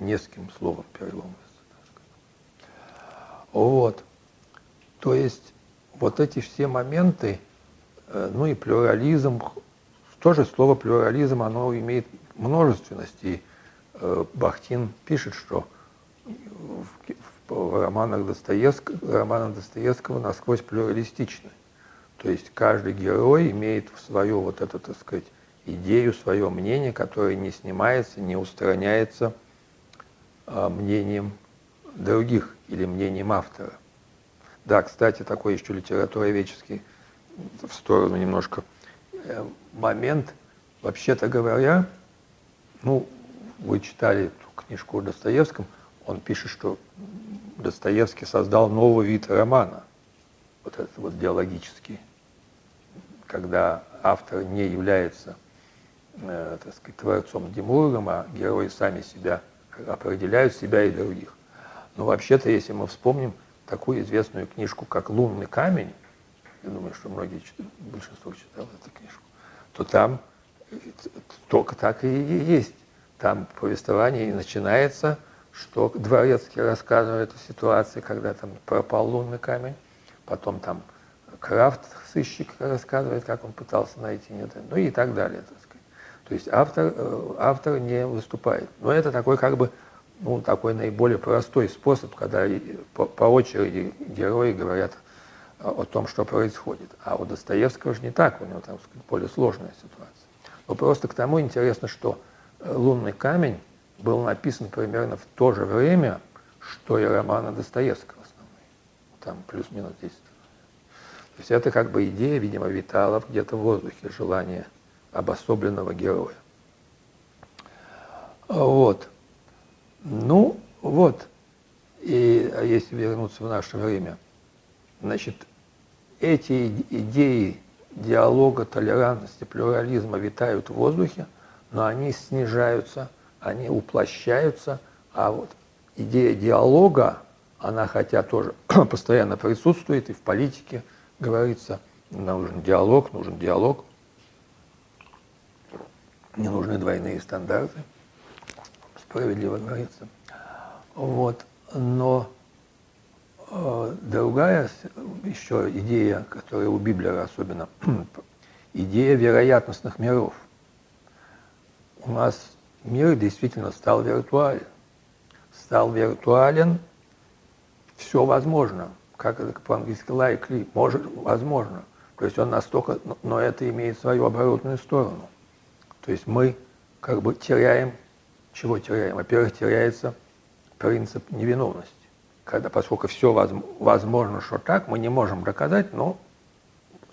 Не с кем словом переломывается. Вот. То есть вот эти все моменты, э, ну и плюрализм, тоже слово плюрализм, оно имеет множественность. И э, Бахтин пишет, что в в романах Достоевского, романах Достоевского насквозь плюралистичны. То есть каждый герой имеет свою вот эту, так сказать, идею, свое мнение, которое не снимается, не устраняется а, мнением других или мнением автора. Да, кстати, такой еще литературоведческий в сторону немножко э, момент. Вообще-то говоря, ну, вы читали эту книжку о Достоевском, он пишет, что Достоевский создал новый вид романа, вот этот вот диалогический, когда автор не является э, так сказать, творцом Демургом, а герои сами себя определяют, себя и других. Но вообще-то, если мы вспомним такую известную книжку, как «Лунный камень», я думаю, что многие, большинство читало эту книжку, то там только так и есть. Там повествование и начинается, что Дворецкий рассказывает о ситуации, когда там пропал лунный камень, потом там Крафт, сыщик, рассказывает, как он пытался найти, нет, ну и так далее. Так сказать. То есть автор, э, автор не выступает. Но это такой как бы ну, такой наиболее простой способ, когда по, очереди герои говорят о том, что происходит. А у Достоевского же не так, у него там сказать, более сложная ситуация. Но просто к тому интересно, что э, «Лунный камень» был написан примерно в то же время, что и романы Достоевского основные. Там плюс-минус 10 то есть это как бы идея, видимо, витала где-то в воздухе, желание обособленного героя. Вот. Ну, вот. И а если вернуться в наше время, значит, эти идеи диалога, толерантности, плюрализма витают в воздухе, но они снижаются, они уплощаются, а вот идея диалога, она хотя тоже постоянно присутствует и в политике, говорится, нужен диалог, нужен диалог, не нужны двойные стандарты, справедливо говорится. Вот. Но э, другая еще идея, которая у Библера особенно, идея вероятностных миров. У нас мир действительно стал виртуален. Стал виртуален, все возможно – как это по-английски likely, может, возможно. То есть он настолько, но это имеет свою оборотную сторону. То есть мы как бы теряем, чего теряем? Во-первых, теряется принцип невиновности. Когда, поскольку все возможно, что так, мы не можем доказать, но,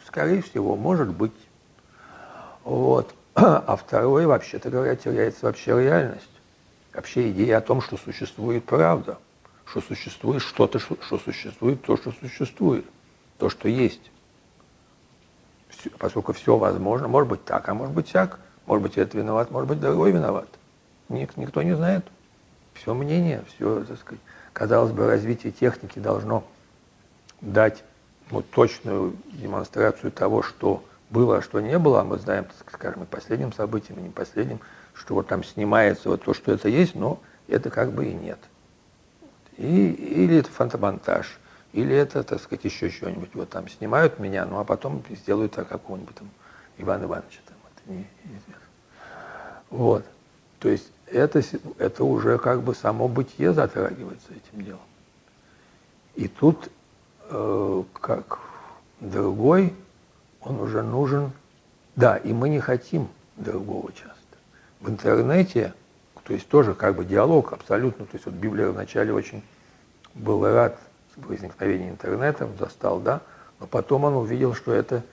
скорее всего, может быть. Вот. А второе, вообще-то говоря, теряется вообще реальность. Вообще идея о том, что существует правда – что существует что-то, что, существует то, что существует, то, что есть. Все, поскольку все возможно, может быть так, а может быть так, может быть это виноват, может быть другой виноват. Ник, никто не знает. Все мнение, все, так сказать, казалось бы, развитие техники должно дать ну, точную демонстрацию того, что было, а что не было. А мы знаем, так скажем, и последним событием, и не последним, что вот там снимается вот то, что это есть, но это как бы и нет. И, или это фотомонтаж, или это, так сказать, еще что-нибудь. Вот там снимают меня, ну а потом сделают так какого-нибудь там Ивана Ивановича. Там, это не, неизвестно. Вот. То есть это, это уже как бы само бытие затрагивается этим делом. И тут э, как другой, он уже нужен. Да, и мы не хотим другого часто. В интернете то есть тоже как бы диалог абсолютно. То есть вот Библия вначале очень был рад возникновению интернета, застал, да, но потом он увидел, что это,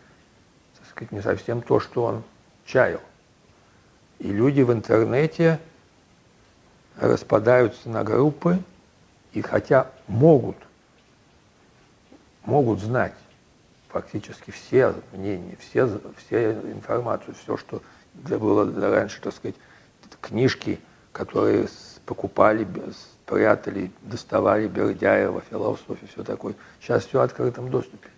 так сказать, не совсем то, что он чаял. И люди в интернете распадаются на группы, и хотя могут, могут знать фактически все мнения, все, все информацию, все, что было раньше, так сказать, книжки – которые покупали, прятали, доставали Бердяева, философию, все такое. Сейчас все в открытом доступе.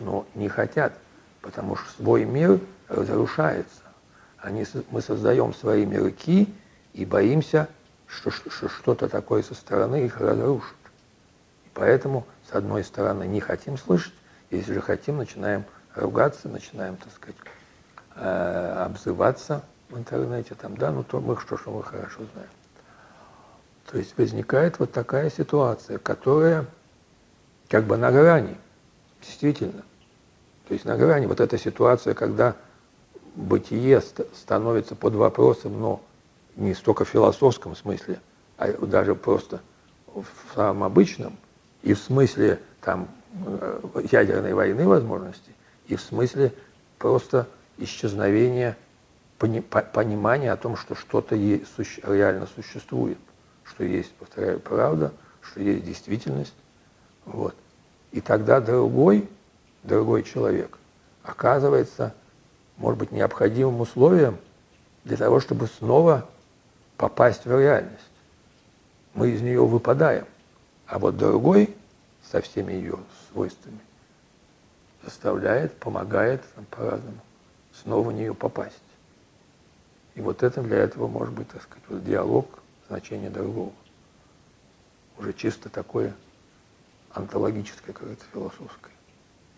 Но не хотят, потому что свой мир разрушается. Они, мы создаем свои мирки и боимся, что, что что-то такое со стороны их разрушит. И поэтому, с одной стороны, не хотим слышать, если же хотим, начинаем ругаться, начинаем, так сказать, э, обзываться – в интернете, там, да, ну то мы что, что мы хорошо знаем. То есть возникает вот такая ситуация, которая как бы на грани, действительно. То есть на грани вот эта ситуация, когда бытие становится под вопросом, но не столько в философском смысле, а даже просто в самом обычном, и в смысле там э, ядерной войны возможности, и в смысле просто исчезновения понимание о том, что что-то реально существует, что есть, повторяю, правда, что есть действительность. Вот. И тогда другой, другой человек оказывается, может быть, необходимым условием для того, чтобы снова попасть в реальность. Мы из нее выпадаем. А вот другой со всеми ее свойствами заставляет, помогает по-разному снова в нее попасть. И вот это для этого может быть, так сказать, вот диалог, значение другого. Уже чисто такое онтологическое, какое-то философское.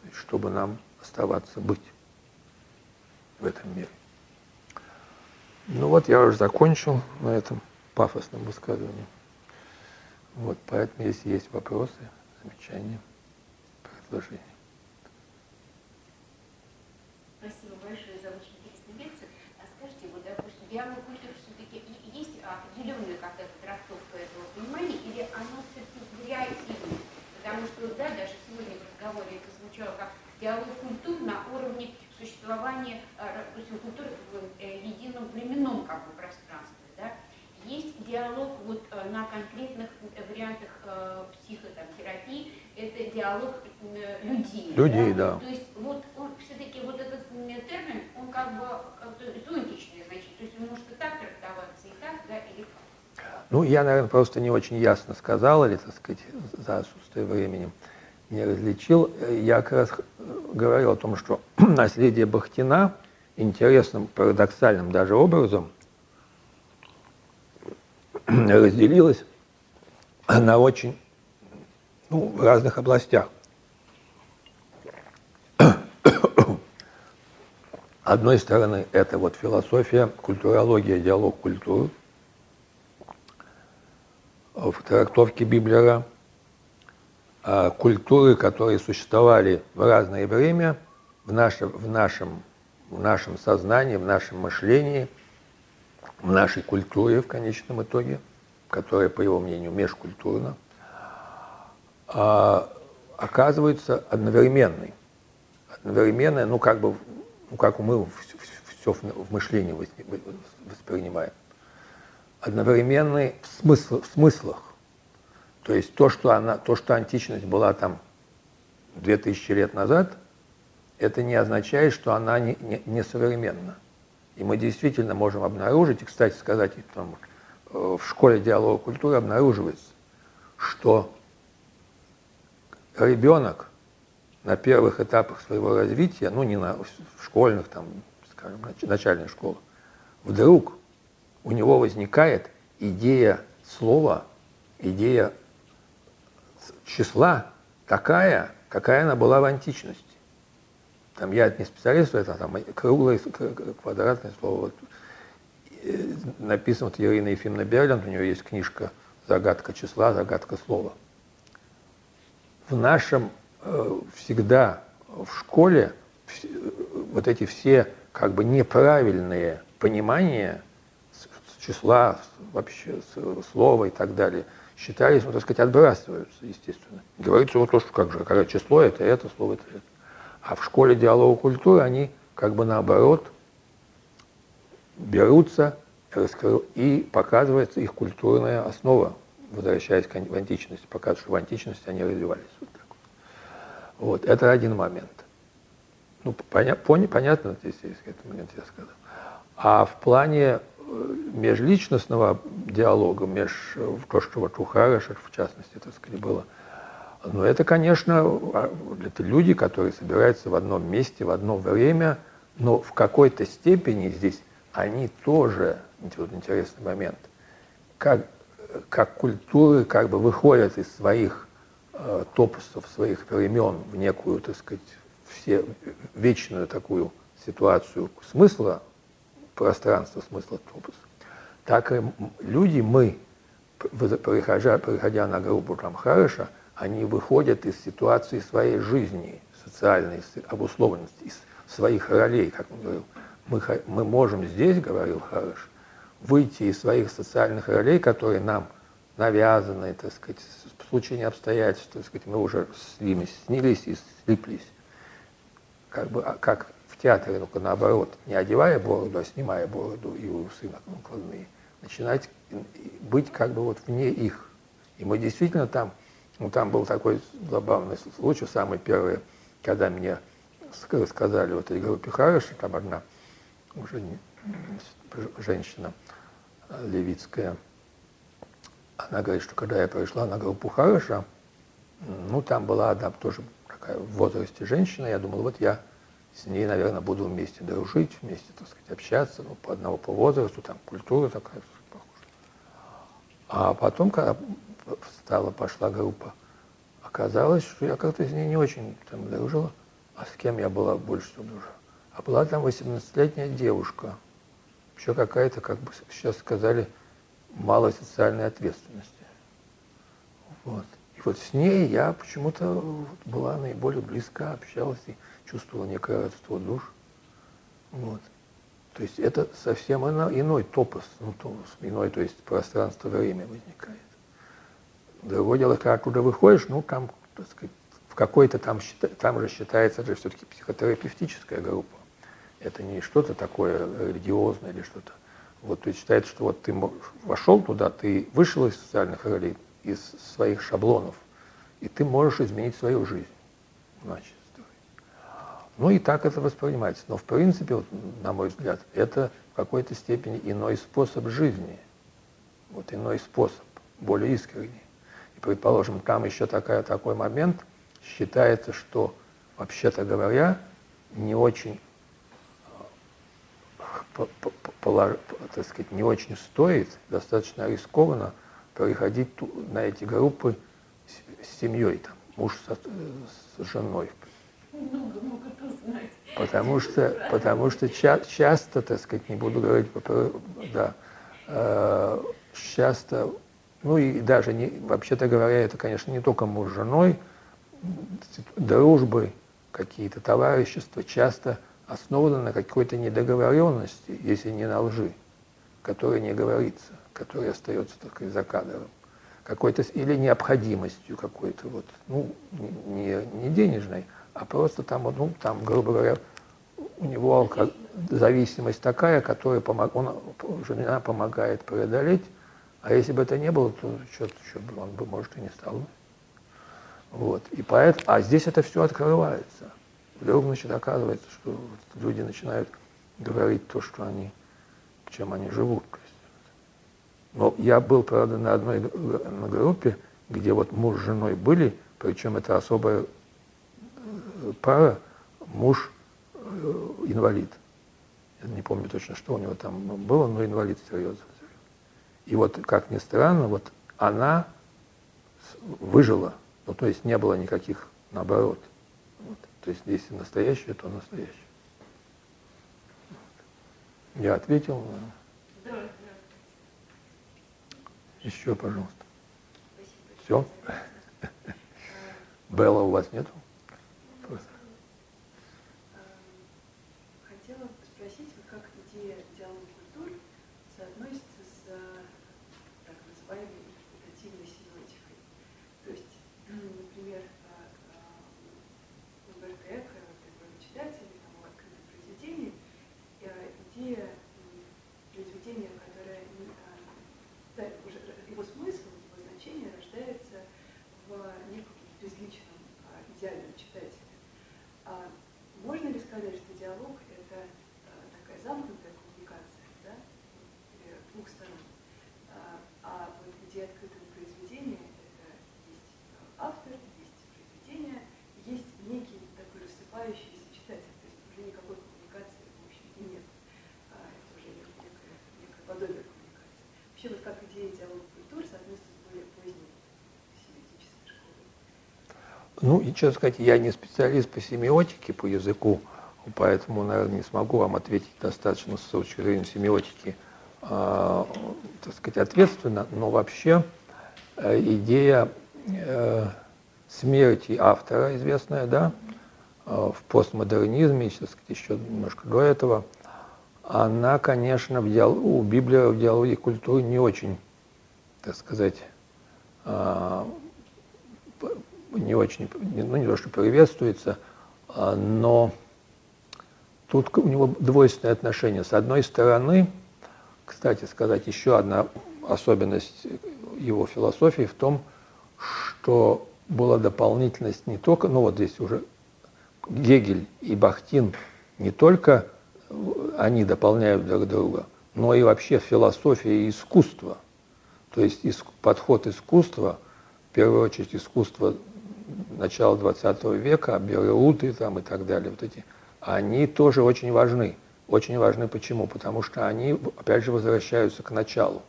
То есть, чтобы нам оставаться быть в этом мире. Ну вот я уже закончил на этом пафосном высказывании. Вот, поэтому если есть вопросы, замечания, предложения. диалог культур все-таки есть определенная какая-то трактовка этого понимания, или оно все-таки вариативно? Потому что, да, даже сегодня в разговоре это звучало как диалог культур на уровне существования, допустим, культуры в э, едином временном как бы, пространстве. Да? Есть диалог вот э, на конкретных вариантах э, психотерапии, это диалог людей. Людей, да. да. То есть вот он все-таки вот этот термин, он как бы как зонтичный, значит, то есть он может и так трактоваться, и так, да, или как? Ну, я, наверное, просто не очень ясно сказал, или, так сказать, за отсутствие времени не различил. Я как раз говорил о том, что наследие Бахтина интересным, парадоксальным даже образом разделилось на очень ну, разных областях. одной стороны, это вот философия, культурология, диалог культуры, в трактовке Библера, культуры, которые существовали в разное время в нашем, в, нашем, в нашем сознании, в нашем мышлении, в нашей культуре в конечном итоге, которая, по его мнению, межкультурна, а, оказывается одновременной. Одновременная, ну, как бы ну, как мы все в мышлении воспринимаем, одновременный в, смысл, в смыслах. То есть то что, она, то, что античность была там 2000 лет назад, это не означает, что она не, не, не современна. И мы действительно можем обнаружить, и, кстати сказать, там, э, в школе диалога культуры обнаруживается, что ребенок на первых этапах своего развития, ну не на в школьных, там, скажем, начальных школах, вдруг у него возникает идея слова, идея числа такая, какая она была в античности. Там я не специалист, это там круглое, квадратное слово. Вот, э, написано вот Ирина Ефимовна Берланд, у нее есть книжка «Загадка числа, загадка слова». В нашем Э, всегда в школе вот эти все как бы неправильные понимания числа, вообще слова и так далее, считались, ну, так сказать, отбрасываются, естественно. Говорится вот то, что как же, когда число это, это, слово это, это. А в школе диалога культуры они как бы наоборот берутся и показывается их культурная основа, возвращаясь к античности, показывает, что в античности они развивались. Вот, это один момент. Ну, поня, поня, понятно, здесь этот момент я сказал. А в плане межличностного диалога, меж, э, то, что вот у Хараша, в частности, так сказать, было, ну, это, конечно, а, это люди, которые собираются в одном месте, в одно время, но в какой-то степени здесь они тоже, вот интересный момент, как, как культуры как бы выходят из своих Э, топусов своих времен в некую, так сказать, все, вечную такую ситуацию смысла, пространства смысла топуса, так и люди, мы, приходя, приходя на группу Рамхараша, они выходят из ситуации своей жизни, социальной обусловленности, из своих ролей, как он говорил. Мы, мы можем здесь, говорил Хараш, выйти из своих социальных ролей, которые нам навязаны, так сказать, в случае обстоятельств, так сказать, мы уже с ними снились и слиплись. Как бы, а как в театре, только наоборот, не одевая бороду, а снимая бороду и усы накладные, начинать быть как бы вот вне их. И мы действительно там, ну там был такой забавный случай, самый первый, когда мне рассказали вот этой группе Харыши, там одна уже не, женщина левицкая, она говорит, что когда я пришла на группу Хараша, ну, там была одна тоже такая в возрасте женщина, я думал, вот я с ней, наверное, буду вместе дружить, вместе, так сказать, общаться, ну, по одного по возрасту, там культура такая похожа. А потом, когда стала, пошла группа, оказалось, что я как-то с ней не очень там дружила. А с кем я была больше всего дружила? А была там 18-летняя девушка, еще какая-то, как бы сейчас сказали, малой социальной ответственности. Вот. И вот с ней я почему-то была наиболее близка, общалась и чувствовала некое родство душ. Вот. То есть это совсем иной, топос, ну, топос, иной, то есть пространство-время возникает. Другое дело, когда оттуда выходишь, ну, там, так сказать, в какой-то там, там же считается же все-таки психотерапевтическая группа. Это не что-то такое религиозное или что-то. Вот, то есть считается, что вот ты вошел туда, ты вышел из социальных ролей, из своих шаблонов, и ты можешь изменить свою жизнь. Значит, ну и так это воспринимается. Но в принципе, вот, на мой взгляд, это в какой-то степени иной способ жизни. Вот иной способ, более искренний. И, предположим, там еще такая, такой момент, считается, что, вообще-то говоря, не очень, э, так сказать, не очень стоит, достаточно рискованно переходить на эти группы с семьей, там, муж с, с женой. Много могут узнать. Потому что, потому что ча часто, так сказать, не буду говорить, да, э, часто ну и даже, не, вообще-то говоря, это, конечно, не только муж с женой, дружбы, какие-то товарищества часто основаны на какой-то недоговоренности, если не на лжи, которая не говорится, которая остается только за кадром. Какой-то, или необходимостью какой-то, вот, ну, не, не денежной, а просто там, ну, там, грубо говоря, у него алко... зависимость такая, которая помог... он, жена помогает преодолеть, а если бы это не было, то что, что бы он бы, может, и не стал. Вот. И поэтому, а здесь это все открывается. Вдруг, значит, оказывается, что люди начинают говорить то, что они, чем они живут. Но я был, правда, на одной на группе, где вот муж с женой были, причем это особая э, пара, муж э, инвалид. Я не помню точно, что у него там было, но инвалид серьезно. И вот, как ни странно, вот она выжила. Ну, то есть не было никаких, наоборот. Вот. То есть если настоящее, то настоящее. Я ответил. Да, да. Еще, пожалуйста. Все? Белла у вас нету? Ну, и, честно сказать, я не специалист по семиотике, по языку, поэтому, наверное, не смогу вам ответить достаточно с точки зрения семиотики, э, так сказать, ответственно, но вообще э, идея э, смерти автора, известная, да, э, в постмодернизме, так сказать, еще немножко до этого, она, конечно, в диал... у Библии в диалоге культуры не очень, так сказать, э, не очень, ну не то, что приветствуется, а, но тут у него двойственное отношение. С одной стороны, кстати сказать, еще одна особенность его философии в том, что была дополнительность не только, ну вот здесь уже Гегель и Бахтин не только они дополняют друг друга, но и вообще философия и искусство. То есть подход искусства, в первую очередь искусство начала 20 века, Береуты там и так далее, вот эти, они тоже очень важны. Очень важны почему? Потому что они, опять же, возвращаются к началу.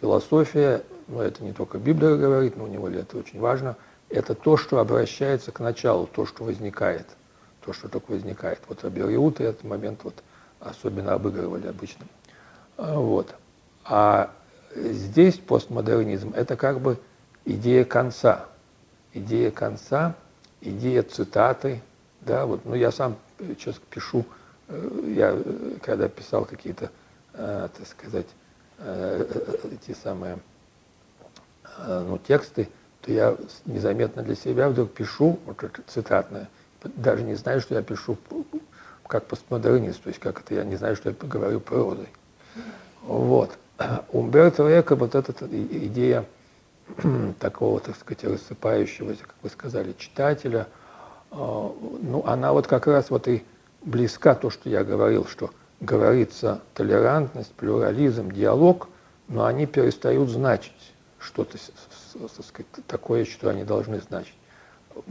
Философия, ну это не только Библия говорит, но у него это очень важно, это то, что обращается к началу, то, что возникает, то, что только возникает. Вот Абериуты этот момент вот особенно обыгрывали обычно. А, вот. А здесь постмодернизм – это как бы идея конца. Идея конца, идея цитаты. Да, вот, ну, я сам сейчас пишу, э, я э, когда писал какие-то, э, так сказать, эти самые ну, тексты, то я незаметно для себя вдруг пишу, вот это цитатное, даже не знаю, что я пишу как постмодернист, то есть как это я не знаю, что я говорю прозой. Вот. Умберто Эко, вот эта идея такого, так сказать, рассыпающегося, как вы сказали, читателя, а, ну, она вот как раз вот и близка то, что я говорил, что говорится толерантность, плюрализм, диалог, но они перестают значить что-то сказать, такое, что они должны значить.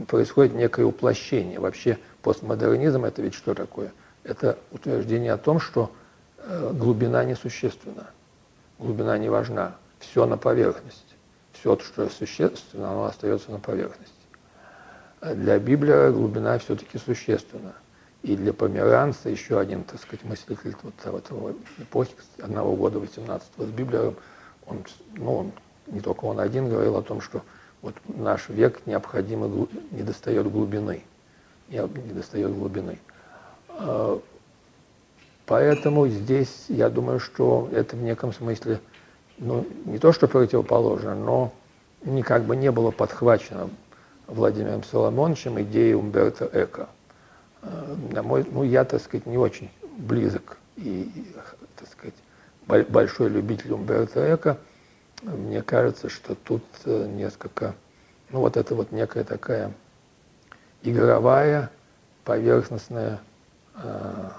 Происходит некое уплощение. Вообще постмодернизм это ведь что такое? Это утверждение о том, что э, глубина несущественна глубина не важна. Все на поверхности. Все, что существенно, оно остается на поверхности. Для Библия глубина все-таки существенна. И для померанца еще один, так сказать, мыслитель вот этого эпохи, одного года 18 с Библиером, он, ну, он, не только он один говорил о том, что вот наш век необходимо, не достает глубины. Не достает глубины. А, Поэтому здесь, я думаю, что это в неком смысле, ну, не то что противоположно, но не как бы не было подхвачено Владимиром Соломоновичем идеи Умберто Эко. Э, на мой, ну, я, так сказать, не очень близок и, так сказать, большой любитель Умберто Эко. Мне кажется, что тут э, несколько, ну, вот это вот некая такая игровая, поверхностная э,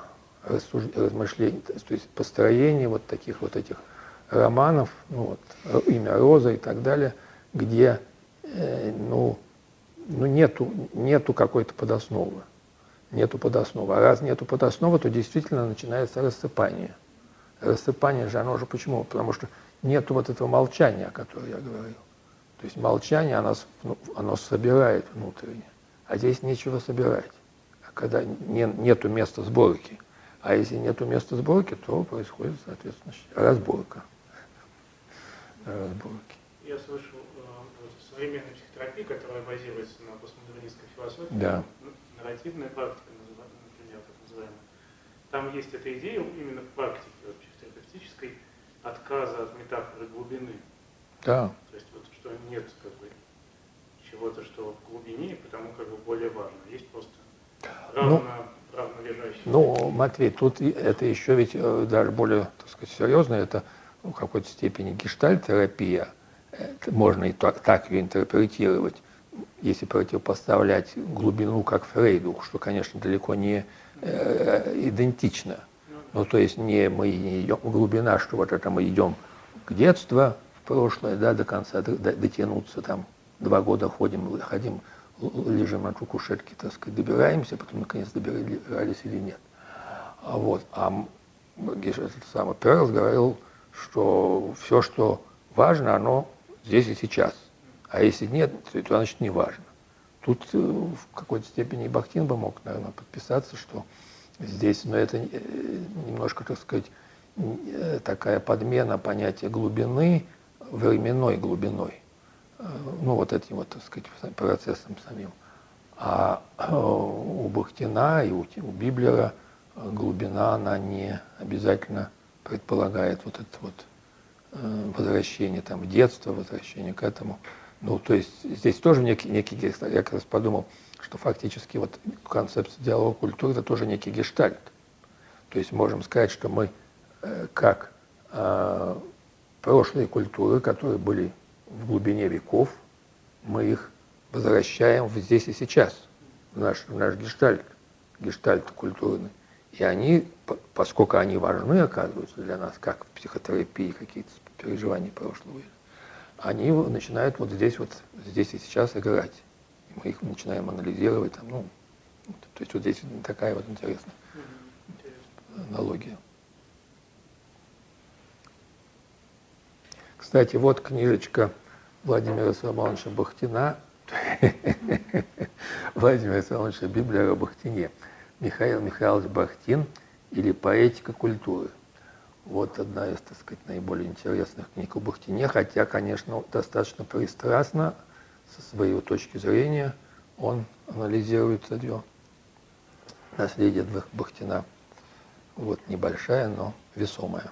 размышлений, то есть построение вот таких вот этих романов, ну вот, имя Роза и так далее, где э, ну, ну нету, нету какой-то подосновы. Нету подосновы. А раз нету подосновы, то действительно начинается рассыпание. Рассыпание же, оно же почему? Потому что нету вот этого молчания, о котором я говорил. То есть молчание, оно, ну, оно собирает внутренне. А здесь нечего собирать. А когда не, нету места сборки – а если нет места сборки, то происходит, соответственно, разборка. Разборки. Я слышал э, вот, современной психотерапии, которая базируется на постмодернистской философии, да. нарративная практика, например, так называемая. Там есть эта идея именно в практике вот, психотерапевтической отказа от метафоры глубины. Да. То есть вот что нет как бы чего-то, что в глубине, потому как бы более важно. Есть просто равно ну, ну, Матвей, тут это еще ведь э, даже более, так сказать, серьезно, это в какой-то степени гештальтерапия. Это можно и так, так ее интерпретировать, если противопоставлять глубину как Фрейду, что, конечно, далеко не э, идентично. Ну, то есть не мы не идем глубина, что вот это мы идем к детству, в прошлое, да, до конца дотянуться, там, два года ходим, ходим лежим на кушетке, так сказать, добираемся, потом наконец добирались или нет. А вот, а этот самый Перлс говорил, что все, что важно, оно здесь и сейчас. А если нет, то значит не важно. Тут э, в какой-то степени Бахтин бы мог, наверное, подписаться, что здесь, но это э, немножко, так сказать, э, такая подмена понятия глубины временной глубиной. Э, ну, вот этим вот, так сказать, процессом самим. А э, у Бахтина и у, у Библера э, глубина, она не обязательно предполагает вот это вот возвращение там в детство, возвращение к этому. Ну, то есть здесь тоже некий, некий гештальт. Я как раз подумал, что фактически вот концепция диалога культуры это тоже некий гештальт. То есть можем сказать, что мы как прошлые культуры, которые были в глубине веков, мы их возвращаем в здесь и сейчас, в наш, в наш гештальт, гештальт культурный. И они, поскольку они важны, оказываются для нас, как в психотерапии какие-то переживания прошлого, они начинают вот здесь вот, здесь и сейчас играть. И мы их начинаем анализировать, там, ну, то есть вот здесь такая вот интересная аналогия. Кстати, вот книжечка Владимира Соломоновича Бахтина, Владимира Соломоновича Библия о Бахтине, Михаил Михайлович Бахтин или «Поэтика культуры». Вот одна из, так сказать, наиболее интересных книг о Бахтине, хотя, конечно, достаточно пристрастно, со своей точки зрения, он анализирует ее наследие Бахтина. Вот небольшая, но весомая.